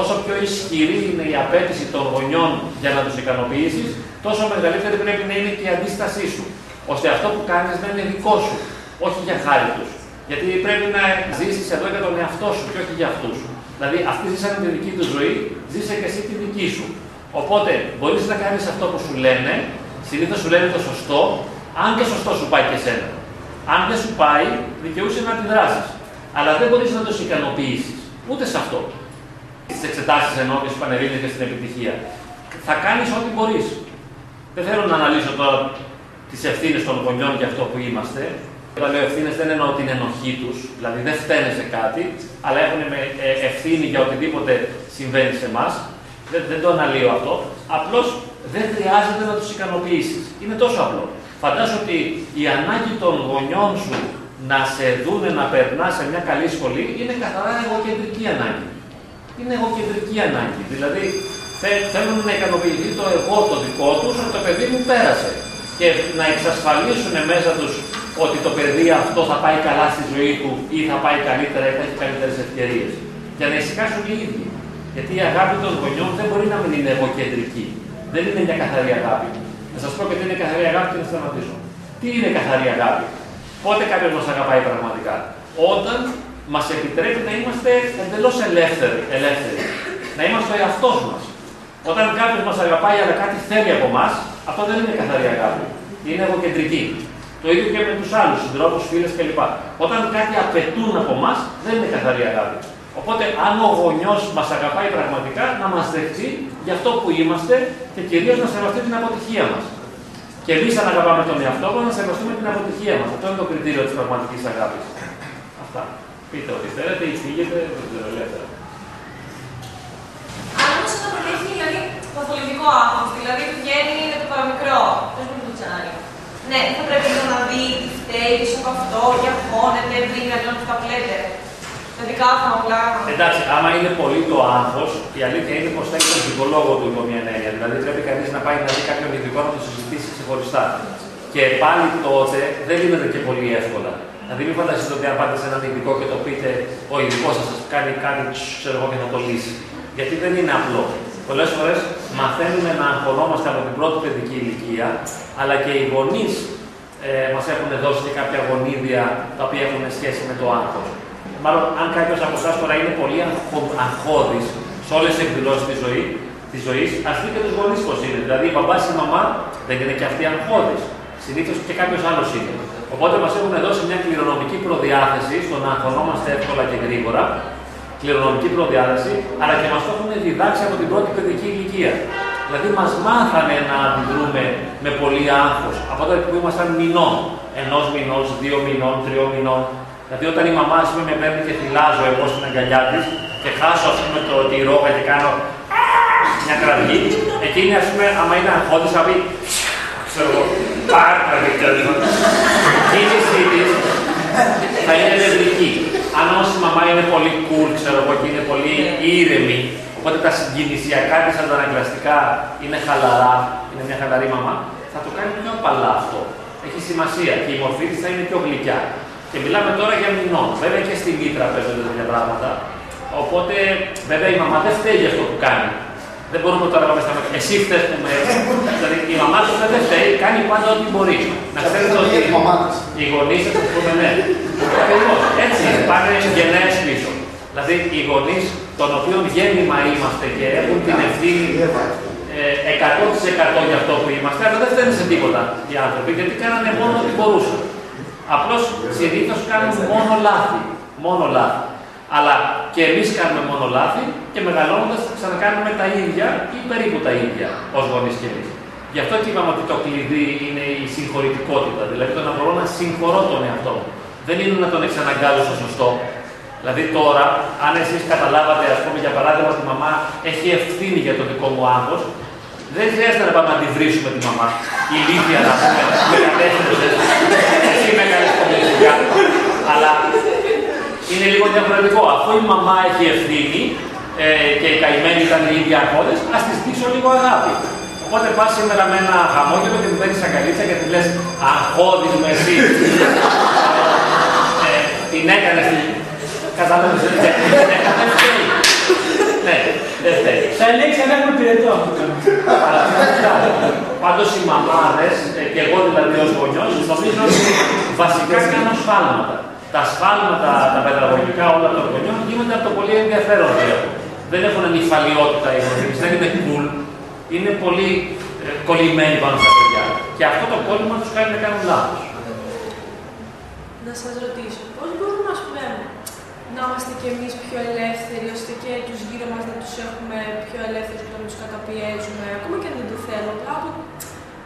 A: Όσο πιο ισχυρή είναι η απέτηση των γονιών για να τους ικανοποιήσεις, τόσο μεγαλύτερη πρέπει να είναι και η αντίστασή σου. ώστε αυτό που κάνεις να είναι δικό σου, όχι για χάρη τους. Γιατί πρέπει να ζήσεις εδώ για τον εαυτό σου και όχι για αυτούς. Δηλαδή, αυτοί ζήσαν τη δική τους ζωή, ζήσε και εσύ τη δική σου. Οπότε, μπορείς να κάνεις αυτό που σου λένε, συνήθως σου λένε το σωστό, αν το σωστός σου πάει και εσένα. Αν δεν σου πάει, δικαιούσε να αντιδράσει. Αλλά δεν μπορείς να το ικανοποιήσεις. Ούτε σε αυτό. Στι εξετάσεις ενώ και στου πανελλήνιες και στην επιτυχία. Θα κάνεις ό,τι μπορείς. Δεν θέλω να αναλύσω τώρα τις ευθύνες των γονιών για αυτό που είμαστε. Όταν λέω ευθύνες δεν εννοώ την ενοχή τους, δηλαδή δεν φταίνε σε κάτι, αλλά έχουν ε, ευθύνη για οτιδήποτε συμβαίνει σε εμά. Δεν, δεν το αναλύω αυτό. Απλώς δεν χρειάζεται να τους ικανοποιήσεις. Είναι τόσο απλό. Φαντάζομαι ότι η ανάγκη των γονιών σου να σε δούνε να περνάς σε μια καλή σχολή είναι καθαρά εγωκεντρική ανάγκη. Είναι εγωκεντρική ανάγκη. Δηλαδή θέλουν να ικανοποιηθεί το εγώ το δικό τους ότι το παιδί μου πέρασε. Και να εξασφαλίσουν μέσα τους ότι το παιδί αυτό θα πάει καλά στη ζωή του ή θα πάει καλύτερα ή θα έχει καλύτερες ευκαιρίες. Για να ησυχάσουν οι ίδιοι. Γιατί η αγάπη των γονιών δεν μπορεί να μην είναι εγωκεντρική. Δεν είναι μια καθαρή αγάπη. Να σας πω και τι είναι καθαρή αγάπη και να σταματήσω. Τι είναι καθαρή αγάπη; Πότε κάποιος μας αγαπάει πραγματικά; Όταν μας επιτρέπει να είμαστε εντελώς ελεύθεροι, ελεύθεροι. Να είμαστε ο εαυτός μας. Όταν κάποιος μας αγαπάει αλλά κάτι θέλει από εμά, αυτό δεν είναι καθαρή αγάπη. Είναι εγωκεντρική. Το ίδιο και με τους άλλους, συντρόφους, φίλες κλπ. Όταν κάτι απαιτούν από εμά, δεν είναι καθαρή αγάπη. Οπότε, αν ο γονιός μας αγαπάει πραγματικά, να μας δεχτεί για αυτό που είμαστε και κυρίως να σεβαστεί την αποτυχία μας. Και εμείς, αν αγαπάμε τον εαυτό μας, να σεβαστούμε την αποτυχία μας. Αυτό είναι το κριτήριο της πραγματικής αγάπης. Αυτά. Πείτε ό,τι θέλετε ή φύγετε, δεν ξέρω, ελεύθερα.
B: Αν όμω αυτό προτείνει δηλαδή παθολογικό άγχος, δηλαδή βγαίνει με το παραμικρό, δεν μου το Ναι, θα πρέπει να δει τι φταίει πίσω από αυτό, για αγχώνεται, βρει να αυτό που λέτε. Τα δικά μου απλά.
A: Εντάξει, άμα είναι πολύ το άγχος, η αλήθεια είναι πως θα έχει τον ψυχολόγο του υπό μια έννοια. Δηλαδή πρέπει κανείς να πάει να δει κάποιον ειδικό να το συζητήσει ξεχωριστά. Και πάλι τότε δεν γίνεται και πολύ εύκολα. Δηλαδή μην φανταστείτε ότι αν πάτε σε έναν ειδικό και το πείτε, ο ειδικός θα σας κάνει κάτι, ξέρω εγώ, και θα το λύσει. Γιατί δεν είναι απλό. Πολλές φορές μαθαίνουμε να αγχωνόμαστε από την πρώτη παιδική ηλικία, αλλά και οι γονείς ε, μας έχουν δώσει και κάποια γονίδια τα οποία έχουν σχέση με το άγχος. Μάλλον, αν κάποιος από εσάς τώρα είναι πολύ αγχώδη σε όλες τις εκδηλώσεις της ζωή, της ζωής, ας δει και τους γονείς πώς είναι. Δηλαδή, η μπαμπάς ή η μαμά δεν είναι και αυτοί αγχώδη. Συνήθως και κάποιος άλλος είναι. Οπότε μας έχουν δώσει μια κληρονομική προδιάθεση στο να αγχωνόμαστε εύκολα και γρήγορα, κληρονομική προδιάθεση, αλλά και μας το έχουν διδάξει από την πρώτη παιδική ηλικία. Δηλαδή, μας μάθανε να αντιδρούμε με πολύ άγχος από τότε που ήμασταν μηνών. Ενός μηνός, δύο μηνών, τριών μηνών. Δηλαδή, όταν η μαμά πούμε, με παίρνει και θυλάζω εγώ στην αγκαλιά της και χάσω ας πούμε, το, τη ρόγα και κάνω μια κραυγή, εκείνη ας πούμε, άμα είναι αγχώδη, θα πει ξέρω εγώ, πάρτα και ξέρω. Η κίνησή τη θα είναι νευρική. Αν όμως η μαμά είναι πολύ cool, ξέρω εγώ, και είναι πολύ ήρεμη, οπότε τα συγκινησιακά της αντανακλαστικά είναι χαλαρά, είναι μια χαλαρή μαμά, θα το κάνει πιο απαλά αυτό. Έχει σημασία και η μορφή της θα είναι πιο γλυκιά. Και μιλάμε τώρα για μηνών. Βέβαια και στη μήτρα παίζονται τέτοια πράγματα. Οπότε, βέβαια η μαμά δεν φταίει για αυτό που κάνει. Δεν μπορούμε τώρα να πάμε στα μέτρα. Εσύ φταίει που με. δηλαδή η μαμά του δεν φταίει, κάνει πάντα ό,τι μπορεί. Να ξέρετε ότι οι γονείς σας πούμε ναι. Ακριβώς. Έτσι είναι. Πάνε γενναίες πίσω. Δηλαδή οι γονείς των οποίων γέννημα είμαστε και έχουν την ευθύνη ε, 100% για αυτό που είμαστε, αλλά δεν φταίνουν σε τίποτα οι άνθρωποι, γιατί κάνανε μόνο ό,τι μπορούσαν. Απλώς συνήθως κάνουν μόνο λάθη. Μόνο λάθη. Αλλά και εμείς κάνουμε μόνο λάθη και μεγαλώνοντας ξανακάνουμε τα ίδια ή περίπου τα ίδια ως γονείς και εμείς. Γι' αυτό και είπαμε ότι το κλειδί είναι η συγχωρητικότητα. Δηλαδή το να μπορώ να συγχωρώ τον εαυτό μου. Δεν είναι να τον εξαναγκάζω στο σωστό. Δηλαδή τώρα, αν εσείς καταλάβατε, ας πούμε, για παράδειγμα, ότι η μαμά έχει ευθύνη για το δικό μου άγχος, δεν χρειάζεται να πάμε να τη βρίσουμε τη μαμά. Η ηλίθεια να πούμε, με κατεύθυνση. Εσύ με έκανε Αλλά είναι λίγο διαφορετικό. Αφού η μαμά έχει ευθύνη ε, και οι καημένοι ήταν οι ίδιοι αρχόντε, ας της στήσω λίγο αγάπη. Οπότε πας σήμερα με ένα χαμόγελο και την παίρνεις αγκαλίτσα και τη λες: Αγχώδης με εσύ. ε, την έκανες. Κατάλαβε. Την έκανες Ναι, δεν φταίει.
E: Θα ελέγξει αν έχουμε πυρετό αυτό
A: Πάντως οι μαμάδες, ε, και εγώ δηλαδή ως γονιός, νομίζω ότι βασικά κάνουν σφάλματα. Τα σφάλματα, τα παιδαγωγικά όλα των γονιών γίνονται από το πολύ ενδιαφέρον τρόπο. Δεν έχουν νυφαλιότητα οι γονείς, δεν είναι cool. Είναι πολύ ε, κολλημένοι πάνω στα παιδιά. Και αυτό το κόλλημα τους κάνει να κάνουν λάθος.
B: Να σας ρωτήσω, πώς μπορούμε ας πούμε, να είμαστε κι εμείς πιο ελεύθεροι, ώστε και τους γύρω μας να τους έχουμε πιο ελεύθερου και να τους καταπιέζουμε, ακόμα και αν δεν το θέλουμε, από,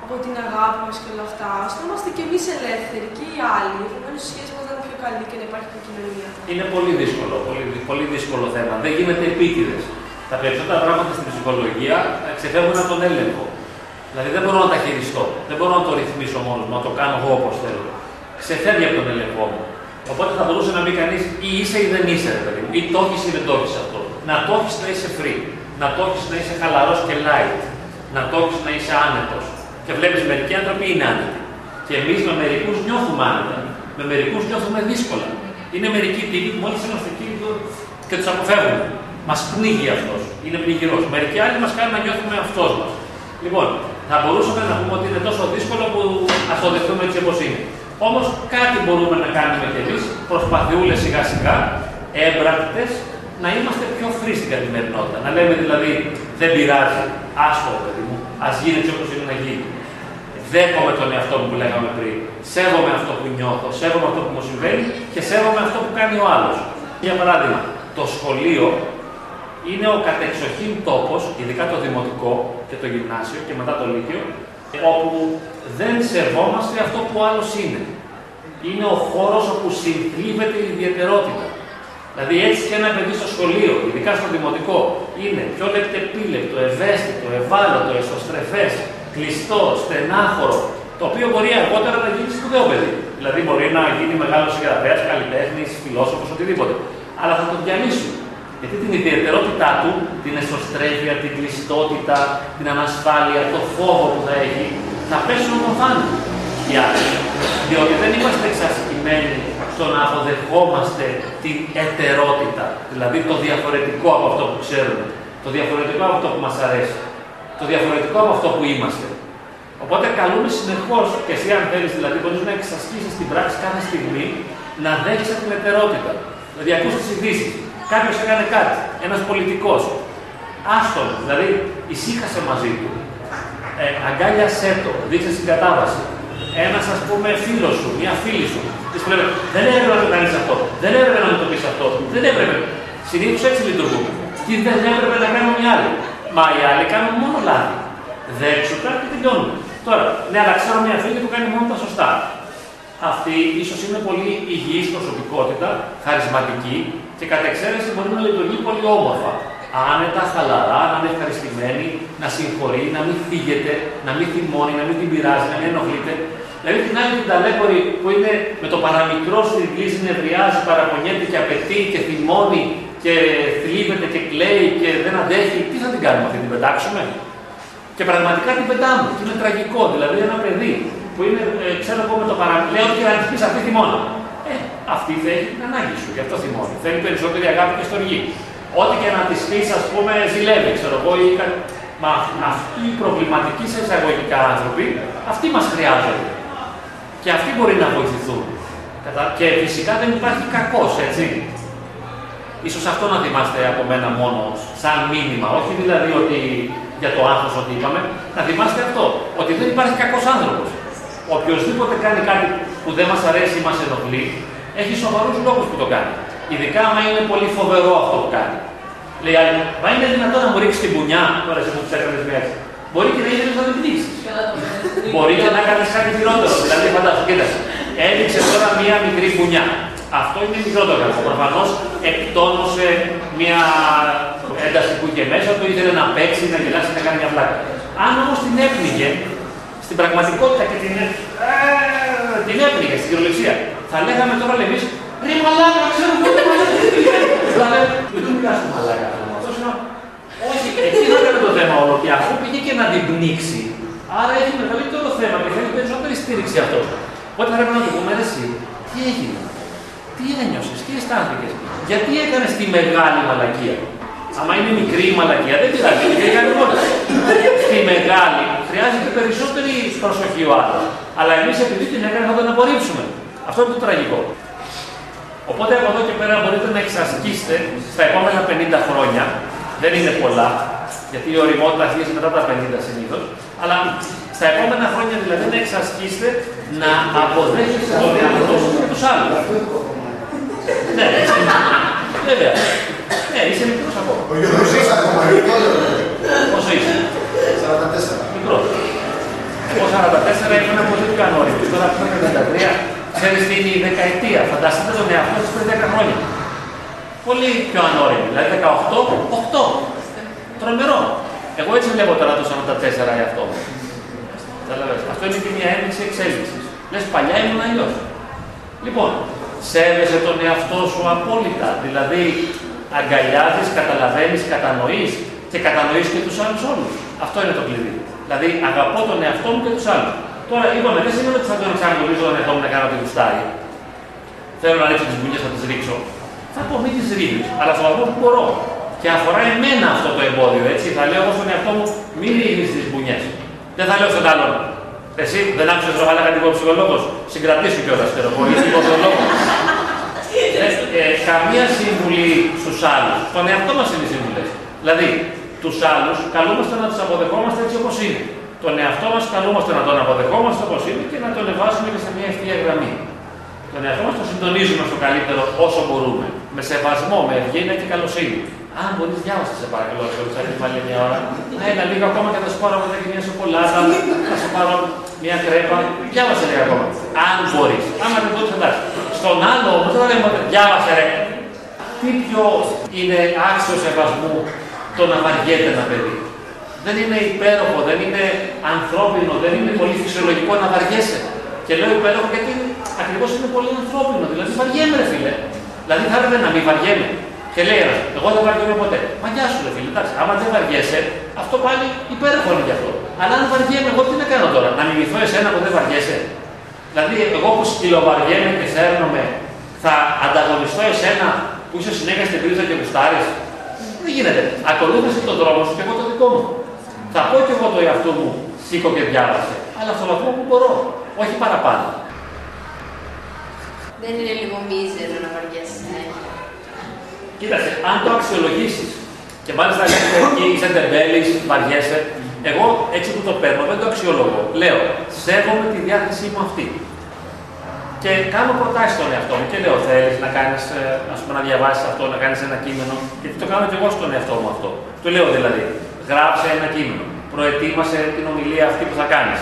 B: από την αγάπη μας και όλα αυτά, ώστε να είμαστε κι εμείς ελεύθεροι και οι άλλοι, επομένως η σχέση μας να είναι πιο καλή και να υπάρχει επικοινωνία.
A: Είναι πολύ δύσκολο, πολύ, πολύ δύσκολο θέμα. Δεν γίνεται επίτηδες. Τα περισσότερα πράγματα στην ψυχολογία ε, ξεφεύγουν από τον έλεγχο. Δηλαδή δεν μπορώ να τα χειριστώ. Δεν μπορώ να το ρυθμίσω μόνος μου, να το κάνω εγώ όπως θέλω. Ξεφεύγει από τον έλεγχό μου. Οπότε θα μπορούσε να μπει κανείς ή είσαι ή δεν είσαι, ρε παιδί μου. Ή το έχεις ή δεν το έχεις αυτό. Να το έχεις να είσαι free. Να το έχεις να είσαι χαλαρός και light. Να το έχεις να είσαι άνετος. Και βλέπεις μερικοί άνθρωποι είναι άνετοι. Και εμείς με μερικούς νιώθουμε άνετα. Με μερικούς νιώθουμε δύσκολα. Είναι μερικοί τύποι που μόλις είμαστε εκεί και τους αποφεύγουμε. Μας πνίγει αυτός. Είναι πνιγυρό. Μερικοί άλλοι μας κάνουν να νιώθουμε αυτός μας. Λοιπόν, θα μπορούσαμε να πούμε ότι είναι τόσο δύσκολο που α το δεχτούμε έτσι όπως είναι. Όμως κάτι μπορούμε να κάνουμε κι εμείς, προσπαθιούλε σιγά σιγά, έμπρακτες, να είμαστε πιο free στην καθημερινότητα. Να λέμε δηλαδή, δεν πειράζει, άστο παιδί μου, ας γίνει έτσι όπως είναι να γίνει. Δέχομαι τον εαυτό μου που λέγαμε πριν. Σέβομαι αυτό που νιώθω, σέβομαι αυτό που μου συμβαίνει και σέβομαι αυτό που κάνει ο άλλος. Για παράδειγμα, το σχολείο είναι ο κατεξοχήν τόπος, ειδικά το δημοτικό και το γυμνάσιο και μετά το λύκειο, όπου δεν σεβόμαστε αυτό που άλλος είναι. Είναι ο χώρος όπου συγκλείβεται η ιδιαιτερότητα. Δηλαδή έτσι και ένα παιδί στο σχολείο, ειδικά στο δημοτικό, είναι πιο λεπτεπίλεπτο, ευαίσθητο, ευάλωτο, εσωστρεφές, κλειστό, στενάχωρο, το οποίο μπορεί αργότερα να γίνει σπουδαίο παιδί. Δηλαδή μπορεί να γίνει μεγάλος συγγραφέα, καλλιτέχνης, φιλόσοφος, οτιδήποτε. Αλλά θα τον διαλύσουν. Γιατί την ιδιαιτερότητά του, την εσωστρέφεια, την κλειστότητα, την ανασφάλεια, το φόβο που θα έχει, θα πέσουν να τον φάνε οι άλλοι. Διότι δεν είμαστε εξασκημένοι στο να αποδεχόμαστε την ετερότητα, δηλαδή το διαφορετικό από αυτό που ξέρουμε, το διαφορετικό από αυτό που μας αρέσει, το διαφορετικό από αυτό που είμαστε. Οπότε καλούμε συνεχώς, και εσύ αν θέλεις δηλαδή, μπορείς να εξασκήσεις την πράξη κάθε στιγμή να δέχεσαι την ετερότητα. Δηλαδή, ακούς τις ειδήσεις. Κάποιος έκανε κάτι. Ένας πολιτικός. Άστον, δηλαδή ησύχασε μαζί του. Ε, αγκάλιασέ το, δείξε συγκατάβαση. Ένας ας πούμε φίλος σου, μια φίλη σου. Της λέει, δεν έπρεπε να το κάνεις αυτό. Δεν έπρεπε να μου το πεις αυτό. Δεν έπρεπε. Συνήθως έτσι λειτουργούμε. Τι δεν έπρεπε να κάνουν οι άλλοι. Μα οι άλλοι κάνουν μόνο λάθη. Δέξου τα και τελειώνουν. Τώρα, ναι, αλλά ξέρω μια φίλη που κάνει μόνο τα σωστά. Αυτή ίσως είναι πολύ υγιής προσωπικότητα, χαρισματική και κατ' εξαίρεση μπορεί να λειτουργεί πολύ όμορφα. Άνετα, χαλαρά, να είναι ευχαριστημένη, να συγχωρεί, να μην φύγεται, να μην θυμώνει, να μην την πειράζει, να μην ενοχλείται. Δηλαδή την άλλη την ταλέπορη που είναι με το παραμικρό στην κλίση, νευριάζει, παραπονιέται και απαιτεί και θυμώνει και θλίβεται και κλαίει και δεν αντέχει, τι θα την κάνουμε αυτή, την πετάξουμε; Και πραγματικά την πετάμε. Και είναι τραγικό. Δηλαδή ένα παιδί που είναι, ε, ξέρω εγώ με το παραμικρό, λέω ότι αν πει αυτή θυμώνει. Ε, αυτή θα έχει την ανάγκη σου, γι' αυτό θυμώνει. Θέλει περισσότερη αγάπη και στοργή. ό,τι και να της πεις, ας πούμε, ζηλεύει, ξέρω εγώ, ή κα- Μα αυτοί οι προβληματικοί σε εισαγωγικά άνθρωποι, αυτοί μας χρειάζονται. Και αυτοί μπορεί να βοηθηθούν. Κατα- Και φυσικά δεν υπάρχει κακός, έτσι. Ίσως αυτό να θυμάστε από μένα μόνο σαν μήνυμα, όχι δηλαδή ότι για το άγχος ότι είπαμε, να θυμάστε αυτό, ότι δεν υπάρχει κακός άνθρωπος. Οποιοςδήποτε κάνει κάτι που δεν μας αρέσει ή μας ενοχλεί, έχει σοβαρούς λόγους που το κάνει. Ειδικά άμα είναι πολύ φοβερό αυτό που κάνει. Λέει άλλη, μα είναι δυνατόν να μου ρίξεις την πουνιά, τώρα σε που του έκανες μια έτσι. Μπορεί και να ήθελε να την πνίξει. Μπορεί και να κάνεις κάτι χειρότερο. Δηλαδή, φαντάζομαι, κοίταξε. Έδειξε τώρα μία μικρή πουνιά. Αυτό είναι μικρότερο κακό. Προφανώς εκτόνωσε μία ένταση που είχε μέσα του, ήθελε να παίξει, να γελάσει, να κάνει μια πλάκα. Αν όμως την έπνιγε, στην πραγματικότητα και την, ε, την έπνιγε στην κυριολεξία, θα λέγαμε τώρα εμείς, ρε μαλάκα, ξέρω εγώ τι μαλάκα. Θα λέμε, μην του μιλάς του μαλάκα. Αυτός είναι ο- όχι, εκεί δεν έκανε το θέμα όλο. Και αφού πήγε και να την πνίξει, άρα έχει μεγαλύτερο θέμα και θέλει περισσότερη στήριξη αυτό. Οπότε θα πρέπει να του πούμε «Ρε εσύ, τι έγινε, τι ένιωσες, τι αισθάνθηκες, γιατί έκανες τη μεγάλη μαλακία; Άμα είναι μικρή η μαλακία, δεν πειράζει, γιατί έκανε μόνο. Στη μεγάλη χρειάζεται περισσότερη προσοχή ο άλλος. Αλλά εμείς επειδή την έκανε θα τον απορρίψουμε. Αυτό είναι το τραγικό. Οπότε από εδώ και πέρα μπορείτε να εξασκήσετε στα επόμενα 50 χρόνια, δεν είναι πολλά, γιατί η οριμότητα αρχίζει μετά τα 50 συνήθως, αλλά στα επόμενα χρόνια δηλαδή να εξασκήσετε να αποδέχεστε τον εαυτό σου και τους άλλους. ναι, έτσι. βέβαια. Ναι, είσαι μικρό ακόμα.
C: Ο Γιώργος είσαι ακόμα.
A: Πόσο είσαι,
C: 44.
A: μικρό. Εγώ 44 ήμουν πολύ πιο ανώριμο. Τώρα που είμαι 53, ξέρεις τι είναι η δεκαετία. Φανταστείτε τον εαυτό σα πριν 10 χρόνια. Πολύ πιο ανώριμο. Δηλαδή 18, 8. Τρομερό. Εγώ έτσι βλέπω τώρα το 44 εαυτό μου. Καταλαβαίνεις. Αυτό είναι και μια ένδειξη εξέλιξης. Λες παλιά ήμουν αλλιώς. Λοιπόν, σέβεσαι τον εαυτό σου απόλυτα. Δηλαδή, αγκαλιάζεις, καταλαβαίνεις, κατανοείς και κατανοείς και τους άλλους όλους. Αυτό είναι το κλειδί. Δηλαδή, αγαπώ τον εαυτό μου και τους άλλους. Τώρα, είπαμε, δεν σημαίνει ότι θα τον εξαγγελίζω τον εαυτό μου να κάνω ό,τι γουστάρει. Θέλω να ρίξω τις μπουνιέ, θα τις ρίξω. Θα πω μην τις ρίχνεις, αλλά στο βαθμό που μπορώ. Και αφορά εμένα αυτό το εμπόδιο, έτσι. Θα λέω εγώ στον εαυτό μου, μην ρίχνεις τις μπουνιέ. Δεν θα λέω στον άλλον. Εσύ δεν άκουσες το χαλάκα την ψυχολόγος. Συγκρατήσου κιόλας, ξέρω εγώ, ή ψυχολόγο. Ε, ε, καμία σύμβουλη στους άλλους. Στον εαυτό μας είναι οι σύμβουλες. Δηλαδή, τους άλλους καλούμαστε να τους αποδεχόμαστε έτσι όπως είναι. Τον εαυτό μας καλούμαστε να τον αποδεχόμαστε όπως είναι και να τονεβάσουμε και σε μια ευθεία γραμμή. Τον εαυτό μας τον συντονίζουμε στο καλύτερο όσο μπορούμε. Με σεβασμό, με ευγένεια και καλοσύνη. Αν μπορείς, διάβασε σε παρακαλώ, σε όλου αυτή πάλι μια ώρα. Να έλα λίγο ακόμα και θα σου πάρω μετά και μια σοκολάτα, θα σου πάρω μια κρέπα. Διάβασε λίγο ακόμα. Αν μπορείς. Άμα δεν μπορείς, εντάξει. Στον άλλο όμως δεν λέμε ότι διάβασε ρε. Τι πιο είναι άξιος σεβασμού το να βαριέται ένα παιδί; Δεν είναι υπέροχο, δεν είναι ανθρώπινο, δεν είναι πολύ φυσιολογικό να βαριέσαι. Και λέω υπέροχο γιατί ακριβώς είναι πολύ ανθρώπινο. Δηλαδή βαριέμαι, ρε φίλε. Δηλαδή θα έπρεπε να μην βαριέμαι. Και λέει ένας, εγώ δεν βαριέμαι ποτέ. Μα γεια σου, ρε φίλε. Εντάξει, άμα δεν βαριέσαι, αυτό πάλι υπέροχο είναι γι' αυτό. Αλλά αν βαριέμαι, εγώ τι να κάνω τώρα, να μιμηθώ εσένα που δεν βαριέσαι; Δηλαδή, εγώ που σκυλοβαριέμαι και σέρνομαι, θα ανταγωνιστώ εσένα που είσαι συνέχεια στην πρίζα και γουστάρεις; Δεν γίνεται. Ακολούθησε τον δρόμο σου και εγώ το δικό μου. Θα πω και εγώ το εαυτό μου, σήκω και διάβασε. Αλλά στο βαθμό που μπορώ. Όχι παραπάνω.
F: Δεν είναι λίγο μίζερο να βαριέσαι συνέχεια.
A: Κοίταξε, αν το αξιολογήσεις και μάλιστα λέτε εκεί είσαι τεμπέλη, βαριέσαι. Εγώ έτσι που το παίρνω δεν το αξιολογώ. Λέω, σέβομαι τη διάθεσή μου αυτή. Και κάνω προτάσεις στον εαυτό μου και λέω: Θέλεις να κάνεις, ας πούμε, να διαβάσεις αυτό, να κάνεις ένα κείμενο. Γιατί το κάνω και εγώ στον εαυτό μου αυτό. Του λέω δηλαδή: Γράψε ένα κείμενο. Προετοίμασε την ομιλία αυτή που θα κάνεις.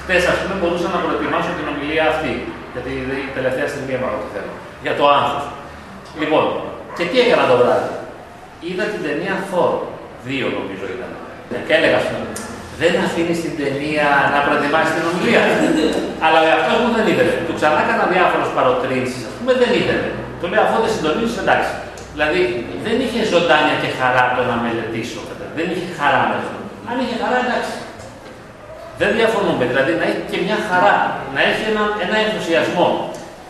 A: Χθες, ας πούμε, μπορούσα να προετοιμάσω την ομιλία αυτή. Γιατί η τελευταία στιγμή έμαθα το θέμα. Για το άγχος. Λοιπόν, και τι έκανα το βράδυ. Είδα την ταινία Thor. Δύο νομίζω ήταν. Και έλεγα στον δεν αφήνει την ταινία να προετοιμάσει την ομιλία. Αλλά ο εαυτός μου δεν ήθελε. Του ξανά έκανα διάφορες παροτρύνσεις, ας πούμε, δεν ήθελε. Του λέω αφού δεν συντονίζεις, εντάξει. Δηλαδή δεν είχε ζωντάνια και χαρά το να μελετήσω. Δεν είχε χαρά μέσα. Αν είχε χαρά, εντάξει. Δεν διαφωνούμε. Δηλαδή να έχει και μια χαρά, να έχει ένα, ένα ενθουσιασμό.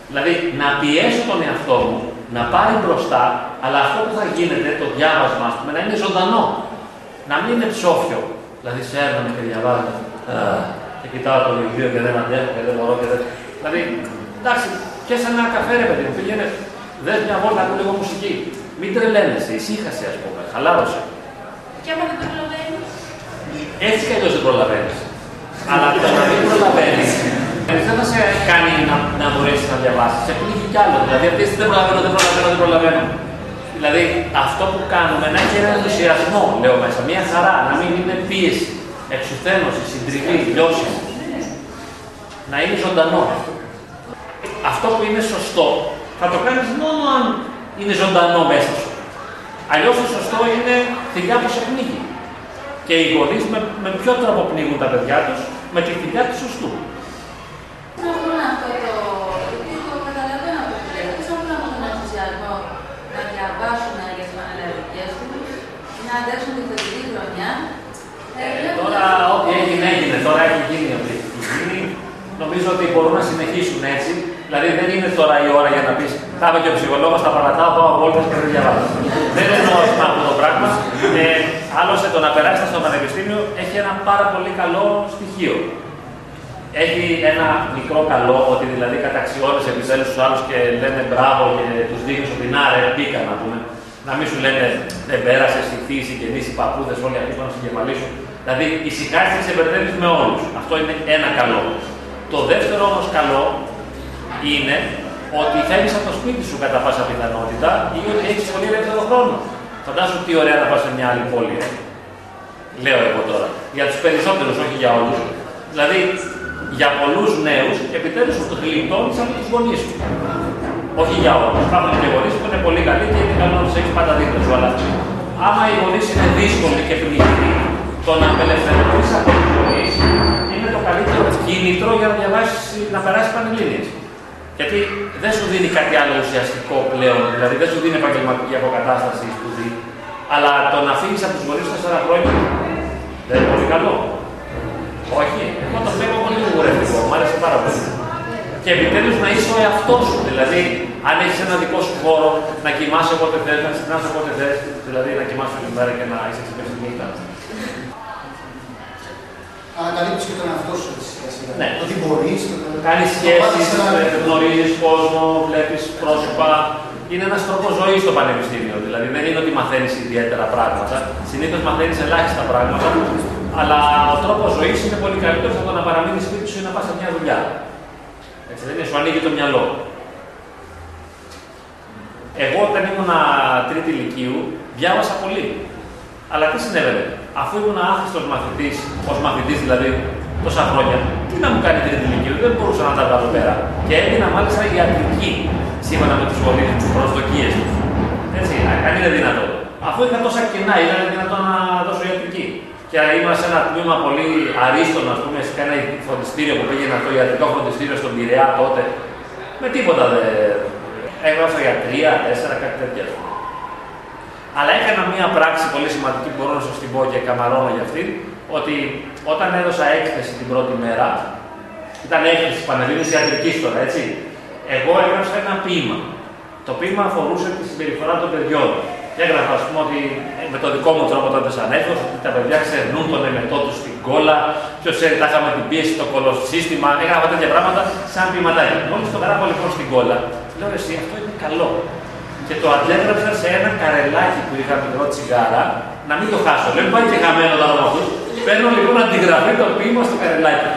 A: Δηλαδή να πιέσω τον εαυτό μου να πάρει μπροστά Αλλά αυτό που θα γίνεται, το διάβασμα, ας πούμε, να είναι ζωντανό. Να μην είναι ψόφιο. Δηλαδή, σέρναμε και διαβάζω. Α, Και κοιτάω το βιβλίο και δεν αντέχω και δεν μπορώ και δεν. Δηλαδή, εντάξει, πιάσε ένα καφέ, ρε παιδί μου, πήγαινε, δες μια βόλτα, ακού λίγο μουσική. Μην τρελαίνεσαι, ησύχασε, ας πούμε, χαλάρωσε.
B: Και άμα δεν το προλαβαίνεις;
A: Έτσι κι αλλιώς δεν προλαβαίνεις. Αλλά το να μην προλαβαίνεις δεν θα σε κάνει να, να μπορέσεις να διαβάσεις. Σε πνίγει κι άλλο. Δηλαδή, αυτή δεν προλαβαίνω, δεν προλαβαίνω, δεν προλαβαίνω. Δηλαδή, αυτό που κάνουμε να έχει ένα ενθουσιασμό, λέω μέσα, μια χαρά, να μην είναι πίεση, εξουθένωση, συντριβή, λιώσιμο. Να είναι ζωντανό. Αυτό που είναι σωστό θα το κάνεις μόνο αν είναι ζωντανό μέσα σου. Αλλιώς το σωστό είναι θηλιά που σε πνίγει. Και οι γονείς με, με ποιο τρόπο πνίγουν τα παιδιά τους, με τη θηλιά του σωστού.
F: Πώς μπορούν αυτό το... Γιατί το καταλαβαίνω αυτό που λέτε. Πώς μπορούν αυτόν τον ενθουσιασμό να διαβάσουν για τις πανελλαδικές τους, να αντέξουν τη θεωρητική χρονιά. Ε, βλέπω
A: Τώρα,
F: να-
A: ό,τι έγινε, έγινε. Τώρα έχει γίνει ό,τι έχει γίνει. Νομίζω ότι μπορούν να συνεχίσουν έτσι. Δηλαδή, δεν είναι τώρα η ώρα για να πεις Θα είμαι και ο ψυχολόγος, θα παρατάω, πάω βόλτες και δεν διαβάζω. δεν εννοώ αυτό αυτό το πράγμα. Ε, άλλωστε, το να περάσετε στο πανεπιστήμιο έχει ένα πάρα πολύ καλό στοιχείο. Έχει ένα μικρό καλό ότι δηλαδή καταξιώνει επιτέλου τους άλλους και λένε μπράβο και τους δείχνει ότι να ρε, μπήκα να πούμε. Να μην σου λένε δεν πέρασε, ηχθεί, συγγενεί, οι παππούδες, όλοι αυτοί πάνω στην κεφαλή σου. Δηλαδή ησυχάζει και σε μπερδεύει με όλους. Αυτό είναι ένα καλό. Το δεύτερο όμως καλό είναι ότι θέλεις από το σπίτι σου κατά πάσα πιθανότητα ή ότι έχεις πολύ ελεύθερο χρόνο. Φαντάζομαι τι ωραία να πας σε μια άλλη πόλη. ε. Λέω εγώ τώρα. Για τους περισσότερους, όχι για όλους. Δηλαδή, για πολλούς νέους, επιτέλους το γλιτώνει από τους γονείς σου. Όχι για όλους. Υπάρχουν και γονείς που είναι πολύ καλοί και είναι καλό να του έχεις πάντα δίπλα σου. Αλλά άμα οι γονείς είναι δύσκολοι και πνιγικοί, το να απελευθερωθείς από τους γονείς είναι το καλύτερο κίνητρο για να διαβάσεις, να περάσεις πανελλήνιες. Γιατί δεν σου δίνει κάτι άλλο ουσιαστικό πλέον, δηλαδή δεν σου δίνει επαγγελματική αποκατάσταση η σπουδή, αλλά το να φύγεις από τους γονείς τέσσερα χρόνια δεν είναι πολύ καλό. Όχι, εγώ το βλέπω πολύ γουρευτικό, μου άρεσε πάρα πολύ. Και επιτέλους να είσαι ο εαυτός σου. Δηλαδή, αν έχεις ένα δικό σου χώρο, να κοιμάσαι όποτε θες, να ξυπνάς όποτε θες, δηλαδή να κοιμάσαι όλη μέρα και να είσαι ξυπνήσει τη νύχτα.
C: Ανακαλύπτεις και τον εαυτό σου έτσι σιγά σιγά.
A: Ναι.
C: Ότι μπορείς.
A: Κάνεις σχέσεις, γνωρίζεις κόσμο, βλέπεις πρόσωπα. Είναι ένας τρόπος ζωής στο πανεπιστήμιο. Δηλαδή, δεν είναι ότι μαθαίνεις ιδιαίτερα πράγματα. Συνήθως μαθαίνεις ελάχιστα πράγματα. Αλλά ο τρόπος ζωής είναι πολύ καλύτερος από το να παραμείνεις σπίτι σου ή να πας σε μια δουλειά. Έτσι δεν είναι, σου ανοίγει το μυαλό. Εγώ όταν ήμουν τρίτη ηλικίου, διάβασα πολύ. Αλλά τι συνέβαινε, αφού ήμουν άχρηστος μαθητής, ως μαθητής δηλαδή τόσα χρόνια, τι να μου κάνει τρίτη ηλικίου, δεν μπορούσα να τα βγάλω πέρα. Και έγινα μάλιστα ιατρική σύμφωνα με τους γονείς τους, τι προσδοκίες τους. Έτσι, αν είναι δυνατόν. Αφού είχα τόσα κενά, ήταν δυνατόν να δώσω ιατρική. Και ήμουν σε ένα τμήμα πολύ αρίστον, ας πούμε, σε ένα φροντιστήριο που πήγαινα στο ιατρικό φροντιστήριο στον Πειραιά τότε. Με τίποτα δεν. Έγραψα για τρία, τέσσερα, κάτι τέτοια. ας πούμε. Αλλά έκανα μία πράξη πολύ σημαντική που μπορώ να σα την πω και καμαρώνω για αυτή, ότι όταν έδωσα έκθεση την πρώτη μέρα, ήταν έκθεση Πανελλήνιας Ιατρικής τώρα, έτσι. Εγώ έγραψα ένα ποίημα. Το ποίημα αφορούσε τη συμπεριφορά των παιδιών. Και έγραφα, ας πούμε, ότι ε, με το δικό μου τρόπο τότε σαν έφος, ότι τα παιδιά ξερνούν τον εμετό τους στην κόλλα, ποιο ξέρει, τα είχαμε την πίεση στο κολοσύστημα, έγραφα τέτοια πράγματα σαν ποιηματάκια. Μόλις το γράφω λοιπόν στην κόλλα, λέω εσύ, αυτό είναι καλό. Και το αντέγραψα σε ένα καρελάκι που είχα μικρό τσιγάρα, να μην το χάσω. Λέω, πάει και χαμένο το όνομα του. Παίρνω λοιπόν αντιγραφή το ποίημα στο καρελάκι.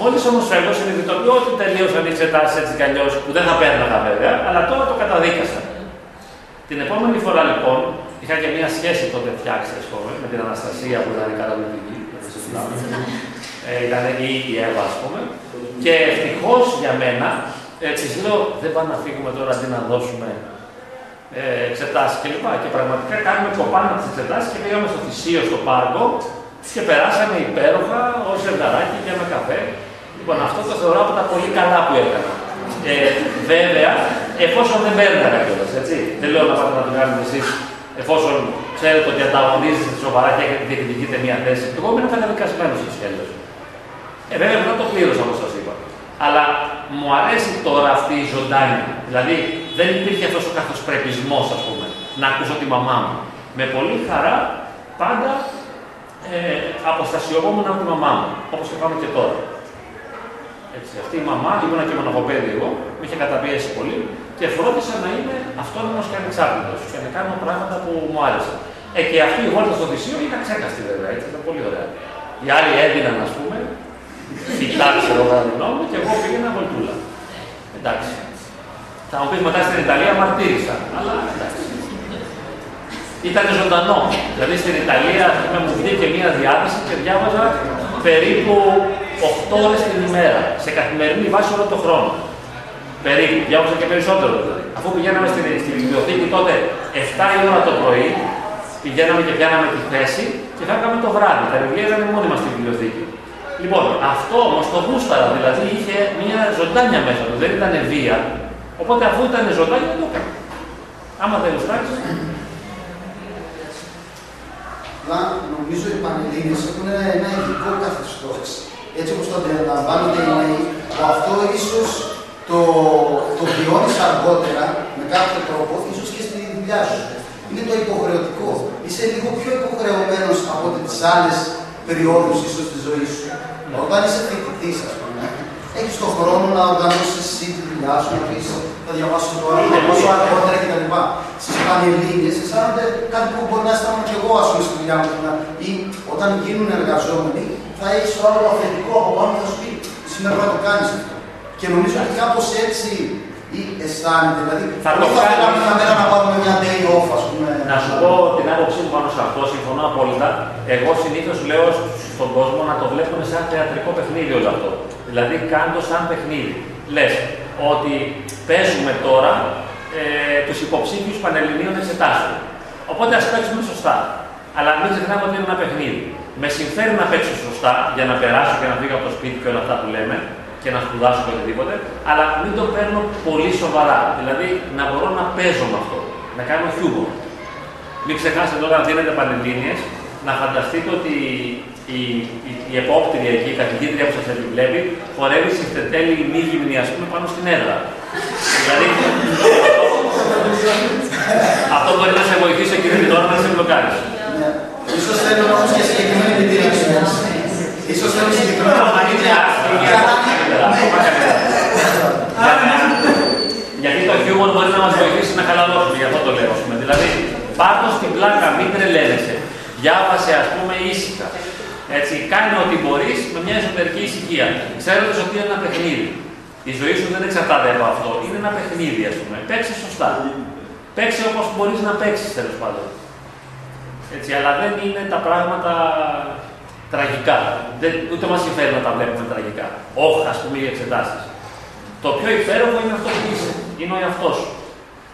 A: Μόλις όμως φεύγω, συνειδητοποιώ ότι τελείωσαν οι εξετάσεις έτσι κι αλλιώς, που δεν θα παίρναγα βέβαια, αλλά τώρα το καταδίκασα. Την επόμενη φορά λοιπόν, είχα και μια σχέση τότε φτιάξεις, ας πούμε, με την Αναστασία που ήταν η καταδικητική. ε, ήταν η, η Εύα, ας πούμε. Και ευτυχώς για μένα, έτσι λέω, δεν πάμε να φύγουμε τώρα αντί να δώσουμε ε, εξετάσεις κλπ. Και πραγματικά κάνουμε κοπάνα τις εξετάσεις και πήγαμε στο θυσίο στο πάρκο και περάσαμε υπέροχα ως ζευγαράκι και με καφέ. Λοιπόν, αυτό το θεωρώ από τα πολύ καλά που έκανα. Ε, βέβαια, εφόσον δεν παίρναγα κιόλας, έτσι. Δεν λέω να πάτε να το κάνετε εσείς, εφόσον ξέρετε ότι ανταγωνίζεστε σοβαρά και έχετε διεκδικείτε μια θέση. Εγώ ήμουν καταδικασμένο έτσι κι αλλιώ. Ε, βέβαια, μετά το πλήρωσα όπως σας είπα. Αλλά μου αρέσει τώρα αυτή η ζωντάνια. Δηλαδή, δεν υπήρχε αυτός ο καθοσπρεπισμός, ας πούμε. να ακούσω τη μαμά μου. Με πολύ χαρά πάντα ε, αποστασιοποιόμουν από τη μαμά μου, όπως το κάνω και τώρα. Έτσι, αυτή η μαμά, ήμουν και μοναχοπέδι εγώ, με είχε καταπιέσει πολύ και φρόντισα να είμαι αυτόνομος και ανεξάρτητος και να κάνω πράγματα που μου άρεσαν. Ε, και αυτή η βόλτα στο θυσίο ήταν ξέκαστη βέβαια, έτσι, ήταν πολύ ωραία. Οι άλλοι έδιναν, ας πούμε, φυτά, ξέρω εγώ, μου και εγώ πήγαινα βολτούλα. Εντάξει. Θα μου πεις μετά στην Ιταλία μαρτύρησα, αλλά εντάξει. Ήταν ζωντανό. Δηλαδή στην Ιταλία πούμε, μου βγήκε μία διάθεση και διάβαζα περίπου 8 ώρες την ημέρα, σε καθημερινή βάση όλο τον χρόνο. Περίπου, διάβαζα και περισσότερο δηλαδή. Αφού πηγαίναμε στην, στη βιβλιοθήκη τότε 7 η ώρα το πρωί, πηγαίναμε και πιάναμε τη θέση και φάγαμε το βράδυ. Τα βιβλία ήταν μόνιμα στη βιβλιοθήκη. Λοιπόν, αυτό όμως το γούσταρα, δηλαδή είχε μια ζωντάνια μέσα του, δεν ήταν βία. Οπότε αφού ήταν ζωντάνια, το έκανε. Άμα δεν γουστάρει.
C: Αλλά νομίζω οι Πανελλήνιες έχουν ένα ειδικό καθεστώς. Έτσι όπως το αντιλαμβάνονται οι νέοι, αυτό ίσως το, το βιώνεις αργότερα με κάποιο τρόπο, ίσως και στη δουλειά σου. Είναι το υποχρεωτικό. Είσαι λίγο πιο υποχρεωμένος από τις άλλες περιόδους ίσως της ζωής σου. Όταν είσαι φοιτητής, ας πούμε, έχεις τον χρόνο να οργανώσεις εσύ τη δουλειά σου, να πεις θα διαβάσω τώρα, θα διαβάσω αργότερα κτλ. Στι πανελλήνιες αισθάνονται κάτι που μπορεί να αισθάνομαι και εγώ, ας πούμε, στη δουλειά μου. Ή όταν γίνουν εργαζόμενοι, θα έχεις το άλλο αφεντικό από πάνω και θα σου πει σήμερα πρέπει να το κάνεις αυτό. Και νομίζω ότι κάπως έτσι ή αισθάνεται. Δηλαδή,
A: Θα το
C: δεν θα
A: κάνει.
C: θέλαμε μια μέρα να πάρουμε μια day off, ας πούμε.
A: Να σου πω την άποψή μου πάνω σε αυτό, συμφωνώ απόλυτα. Εγώ συνήθως λέω στον κόσμο να το βλέπουν σαν θεατρικό παιχνίδι όλο αυτό. Δηλαδή, κάντε το σαν παιχνίδι. Λες ότι παίζουμε τώρα ε, τους υποψήφιους πανελληνίων εξετάσεων. Οπότε ας παίξουμε σωστά. Αλλά μην ξεχνάμε ότι είναι ένα παιχνίδι. Με συμφέρει να παίξω σωστά για να περάσω και να φύγω από το σπίτι και όλα αυτά που λέμε και να σπουδάσω και οτιδήποτε, αλλά μην το παίρνω πολύ σοβαρά. Δηλαδή να μπορώ να παίζω με αυτό, να κάνω χιούμορ. Μην ξεχάσετε τώρα, αν δίνετε πανελλήνιες, να φανταστείτε ότι η, η, η επόπτηρια εκεί, η καθηγήτρια που σας επιβλέπει, χορεύει σε φτετέλη μη γυμνή, ας πούμε, πάνω στην έδρα. δηλαδή, αυτό μπορεί να σε βοηθήσει εκείνη την ώρα να σε μπλοκάρεις.
C: Ναι. Ίσως θέλουν όμως και συγκεκριμένη επιτήρηση. έτσι. Ίσως θέλουν συγκεκριμένη
A: Ακόμα είναι άσχημη,
C: Για να-
A: καλύτερα, ακόμα καλύτερα. Για να- Γιατί το χιούμορ μπορεί να μας βοηθήσει να χαλαρώσουμε, γι' αυτό το λέω. ας πούμε. Δηλαδή, πάρτο στην πλάκα, μην τρελαίνεσαι. Διάβασε, ας πούμε, ήσυχα. Έτσι, κάνε ό,τι μπορείς με μια εσωτερική ησυχία. Ξέροντας ότι είναι ένα παιχνίδι. Η ζωή σου δεν εξαρτάται από αυτό. Είναι ένα παιχνίδι, ας πούμε. Παίξε σωστά. Παίξε όπως μπορείς να παίξεις, τέλος πάντων. Έτσι, αλλά δεν είναι τα πράγματα τραγικά. Δεν, ούτε μας συμφέρει να τα βλέπουμε τραγικά. Όχι, ας πούμε, οι εξετάσεις. Το πιο υπέροχο είναι αυτός που είσαι. Είναι ο εαυτός σου.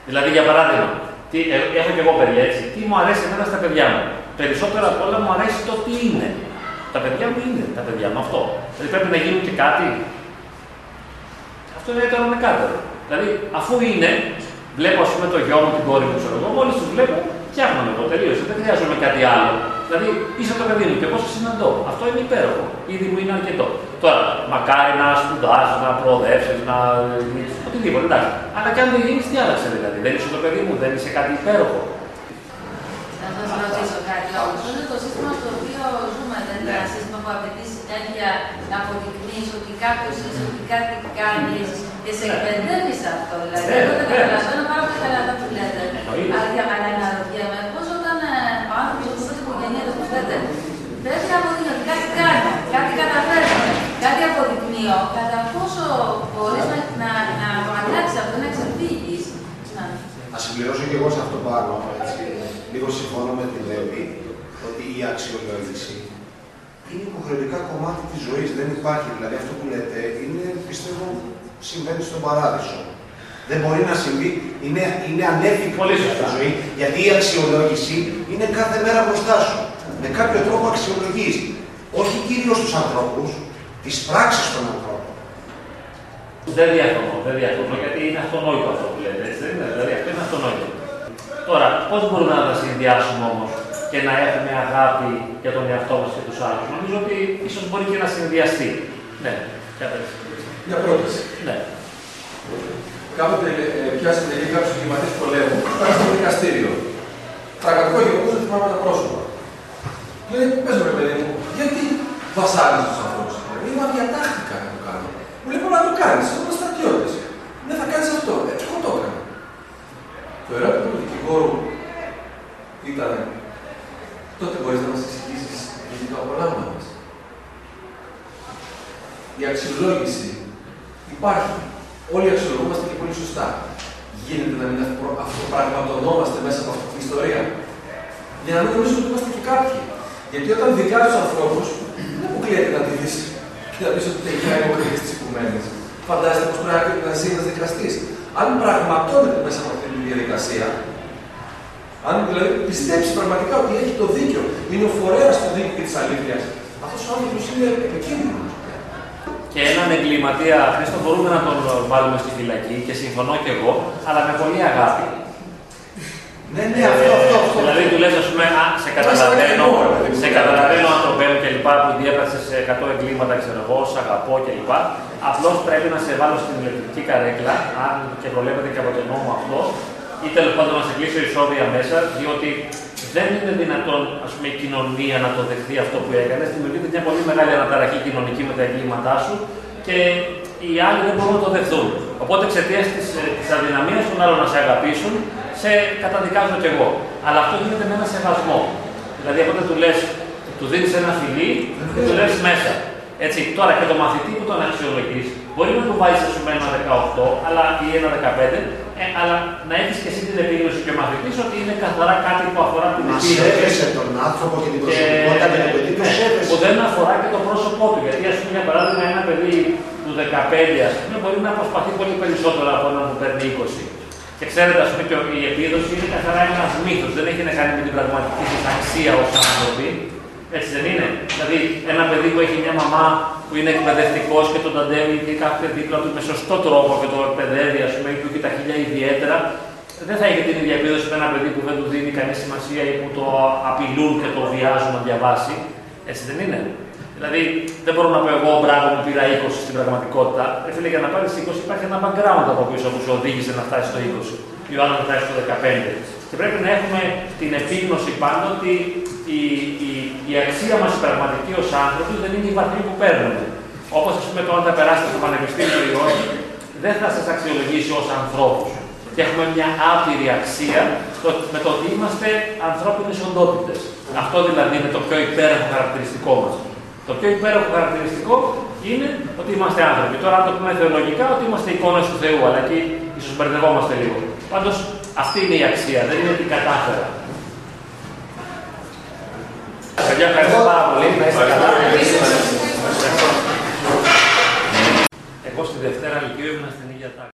A: Δηλαδή, για παράδειγμα, τι, ε, έχω και εγώ παιδιά έτσι. Τι μου αρέσει εμένα στα παιδιά μου. Περισσότερο απ' όλα μου αρέσει το τι είναι. Τα παιδιά μου είναι τα παιδιά μου αυτό. Δηλαδή πρέπει να γίνουν και κάτι. Αυτό είναι το ανεκάτερο. Δηλαδή, αφού είναι, βλέπω ας πούμε το γιο μου, την κόρη μου, ξέρω εγώ, μόλις τους βλέπω, φτιάχνω εγώ τελείωσε. Δεν χρειάζομαι κάτι άλλο. Δηλαδή, είσαι το παιδί μου και εγώ σε συναντώ. Αυτό είναι υπέροχο. Ήδη μου είναι αρκετό. Τώρα, μακάρι να σπουδάσει, να προοδεύσεις, να. οτιδήποτε, εντάξει. Αλλά και αν δεν γίνεις, τι άλλαξε δηλαδή. Δεν είσαι το παιδί μου, δεν είσαι κάτι υπέροχο.
F: Να σας ρωτήσω κάτι όμως. Είναι το σύστημα στο οποίο ζούμε, δεν είναι ένα σύστημα που απαιτεί συνέχεια να αποδεικνύει ότι κάποιος είσαι, ότι κάτι κάνει και σε εκπαιδεύει σε αυτό. Δηλαδή,
A: Ναι,
F: εγώ δεν
A: ναι.
F: καταλαβαίνω πάρα πολύ καλά αυτά που λέτε.
A: Εννοείται.
F: Αλλά για αλλά αναρωτιέμαι πώς όταν ε, ο άνθρωπο που δεν οικογένεια όπως λέτε, πρέπει να αποδεικνύει ότι κάτι κάνει, κάτι καταφέρνει, κάτι αποδεικνύω, κατά πόσο μπορείς να, να, να το αλλάξεις αυτό, να ξεφύγεις.
G: Να συμπληρώσω και εγώ σε αυτό πάνω, έτσι. Λίγο συμφωνώ με την Δέμη, ότι η αξιολόγηση είναι υποχρεωτικά κομμάτι της ζωής, δεν υπάρχει. Δηλαδή αυτό που λέτε είναι, πιστεύω, συμβαίνει στον παράδεισο. Δεν μπορεί να συμβεί, είναι, είναι ανέφικτο
A: Πολύ
G: στη
A: σωστά.
G: ζωή, γιατί η αξιολόγηση είναι κάθε μέρα μπροστά σου. Με κάποιο τρόπο αξιολογείς, όχι κυρίως τους ανθρώπους, τις πράξεις των ανθρώπων.
A: Δεν διαφωνώ, δεν διαφωνώ γιατί είναι αυτονόητο αυτό που λέτε. Έτσι, δεν είναι, δηλαδή αυτό είναι αυτονόητο. Τώρα, πώς μπορούμε να τα συνδυάσουμε όμως και να έχουμε αγάπη για τον εαυτό μας και τους άλλους; Νομίζω ότι ίσως μπορεί και να συνδυαστεί. Ναι,
H: Μια πρόταση.
A: Ναι.
H: Κάποτε ε, ε πιάσανε λίγο κάποιου εγκληματίε πολέμου, πάνε στο δικαστήριο. Τραγικό γεγονός δεν θυμάμαι τα πρόσωπα. Λέει, πες με παιδί μου, γιατί βασάνιζε τους ανθρώπους. Είναι αδιατάχθηκα να το κάνω. Μου λέει, να το κάνεις, θα στρατιώτης. Δεν θα κάνεις αυτό. Έτσι, εγώ το έκανα. Το ερώτημα του δικηγόρου ήταν, τότε μπορείς να μας εξηγήσεις γιατί το απολάμβανες. Η αξιολόγηση υπάρχει. Όλοι αξιολογούμαστε και πολύ σωστά. Γίνεται να μην αυτο- αυτοπραγματωνόμαστε μέσα από αυτή την ιστορία. Για να μην νομίζουμε ότι είμαστε και κάποιοι. Γιατί όταν δικάζει τους ανθρώπους, δεν αποκλείεται να τη δεις και να πεις ότι τελικά είναι ο κριτή της οικουμένης. Φαντάζεστε πως πρέπει να ζει ένας δικαστής. Αν πραγματώνεται μέσα από αυτή τη διαδικασία, αν δηλαδή πιστέψεις πραγματικά ότι έχει το δίκιο, είναι ο φορέας του δίκαιου και της αλήθειας, αυτός ο άνθρωπος είναι επικίνδυνος.
A: Και έναν εγκληματία, Χρήστο, μπορούμε να τον βάλουμε στη φυλακή και συμφωνώ και εγώ, αλλά με πολύ αγάπη.
C: Ναι, ναι, αυτό, αυτό, αυτό.
A: Δηλαδή του λες, ας πούμε, α, σε καταλαβαίνω, σε καταλαβαίνω ανθρωπένο και λοιπά που διέπραξες 100 εγκλήματα, ξέρω εγώ, σε αγαπώ και λοιπά. Απλώς πρέπει να σε βάλω στην ηλεκτρική καρέκλα, αν και προβλέπεται και από τον νόμο αυτό, ή τέλος πάντων να σε κλείσω ισόβια μέσα, διότι δεν είναι δυνατόν ας πούμε, η κοινωνία να το δεχθεί αυτό που έκανες. Δημιουργείται μια πολύ μεγάλη αναταραχή κοινωνική με τα εγκλήματά σου και οι άλλοι δεν μπορούν να το δεχθούν. Οπότε εξαιτίας της της αδυναμίας των άλλων να σε αγαπήσουν, σε καταδικάζω κι εγώ. Αλλά αυτό γίνεται με ένα σεβασμό. Δηλαδή, από του λες, του δίνεις ένα φιλί και του λες μέσα. Έτσι, τώρα και το μαθητή που τον αξιολογείς, μπορεί να του βάλει ας πούμε ένα 18 αλλά, ή ένα 15, ε, αλλά να έχεις και εσύ την επίγνωση και ο μαθητής ότι είναι καθαρά κάτι που αφορά την
C: Μα
A: επίγνωση.
C: σέβεσαι τον άνθρωπο και την προσωπικότητα και το παιδί του
A: ναι,
C: σέβεσαι.
A: που δεν αφορά και το πρόσωπό του. Γιατί, ας πούμε, για παράδειγμα, ένα παιδί του 15, ας πούμε, μπορεί να προσπαθεί πολύ περισσότερο από έναν που παίρνει 20. Και ξέρετε, ας πούμε, και η επίδοση είναι καθαρά ένας μύθος. Δεν έχει να κάνει με την πραγματική της αξία ως άνθρωποι. Έτσι δεν είναι; Δηλαδή, ένα παιδί που έχει μια μαμά που είναι εκπαιδευτικός και τον ταντεύει και κάθε δίπλα του με σωστό τρόπο και το εκπαιδεύει, ας πούμε, ή που έχει τα χίλια ιδιαίτερα, δεν θα έχει την ίδια επίδοση με ένα παιδί που δεν του δίνει κανεί σημασία ή που το απειλούν και το βιάζουν να διαβάσει. Έτσι δεν είναι; Δηλαδή, δεν μπορώ να πω εγώ, μπράβο, μου πήρα 20 στην πραγματικότητα. Ε, φίλε, για να πάρεις 20 υπάρχει ένα background από πίσω που σου οδήγησε να φτάσεις στο 20 ή ο άλλο να φτάσει στο 15. Και πρέπει να έχουμε την επίγνωση πάντα ότι η, η, η αξία μας η πραγματική ως άνθρωποι δεν είναι η βαθμή που παίρνουμε. Όπως ας πούμε, τώρα θα περάσετε στο πανεπιστήμιο ή όχι, δεν θα σας αξιολογήσει ως ανθρώπους. Και έχουμε μια άπειρη αξία στο, με το ότι είμαστε ανθρώπινες οντότητες. Αυτό δηλαδή είναι το πιο υπέροχο χαρακτηριστικό μας. Το πιο υπέροχο χαρακτηριστικό είναι ότι είμαστε άνθρωποι. Τώρα, αν το πούμε θεολογικά, ότι είμαστε εικόνες του Θεού, αλλά εκεί ίσως μπερδευόμαστε λίγο. Πάντως, αυτή είναι η αξία, δεν είναι τι κατάφερα. Παιδιά, ευχαριστώ πάρα πολύ. Να είστε καλά. Εγώ στη Δευτέρα Λυκείου ήμουν στην ίδια τάξη.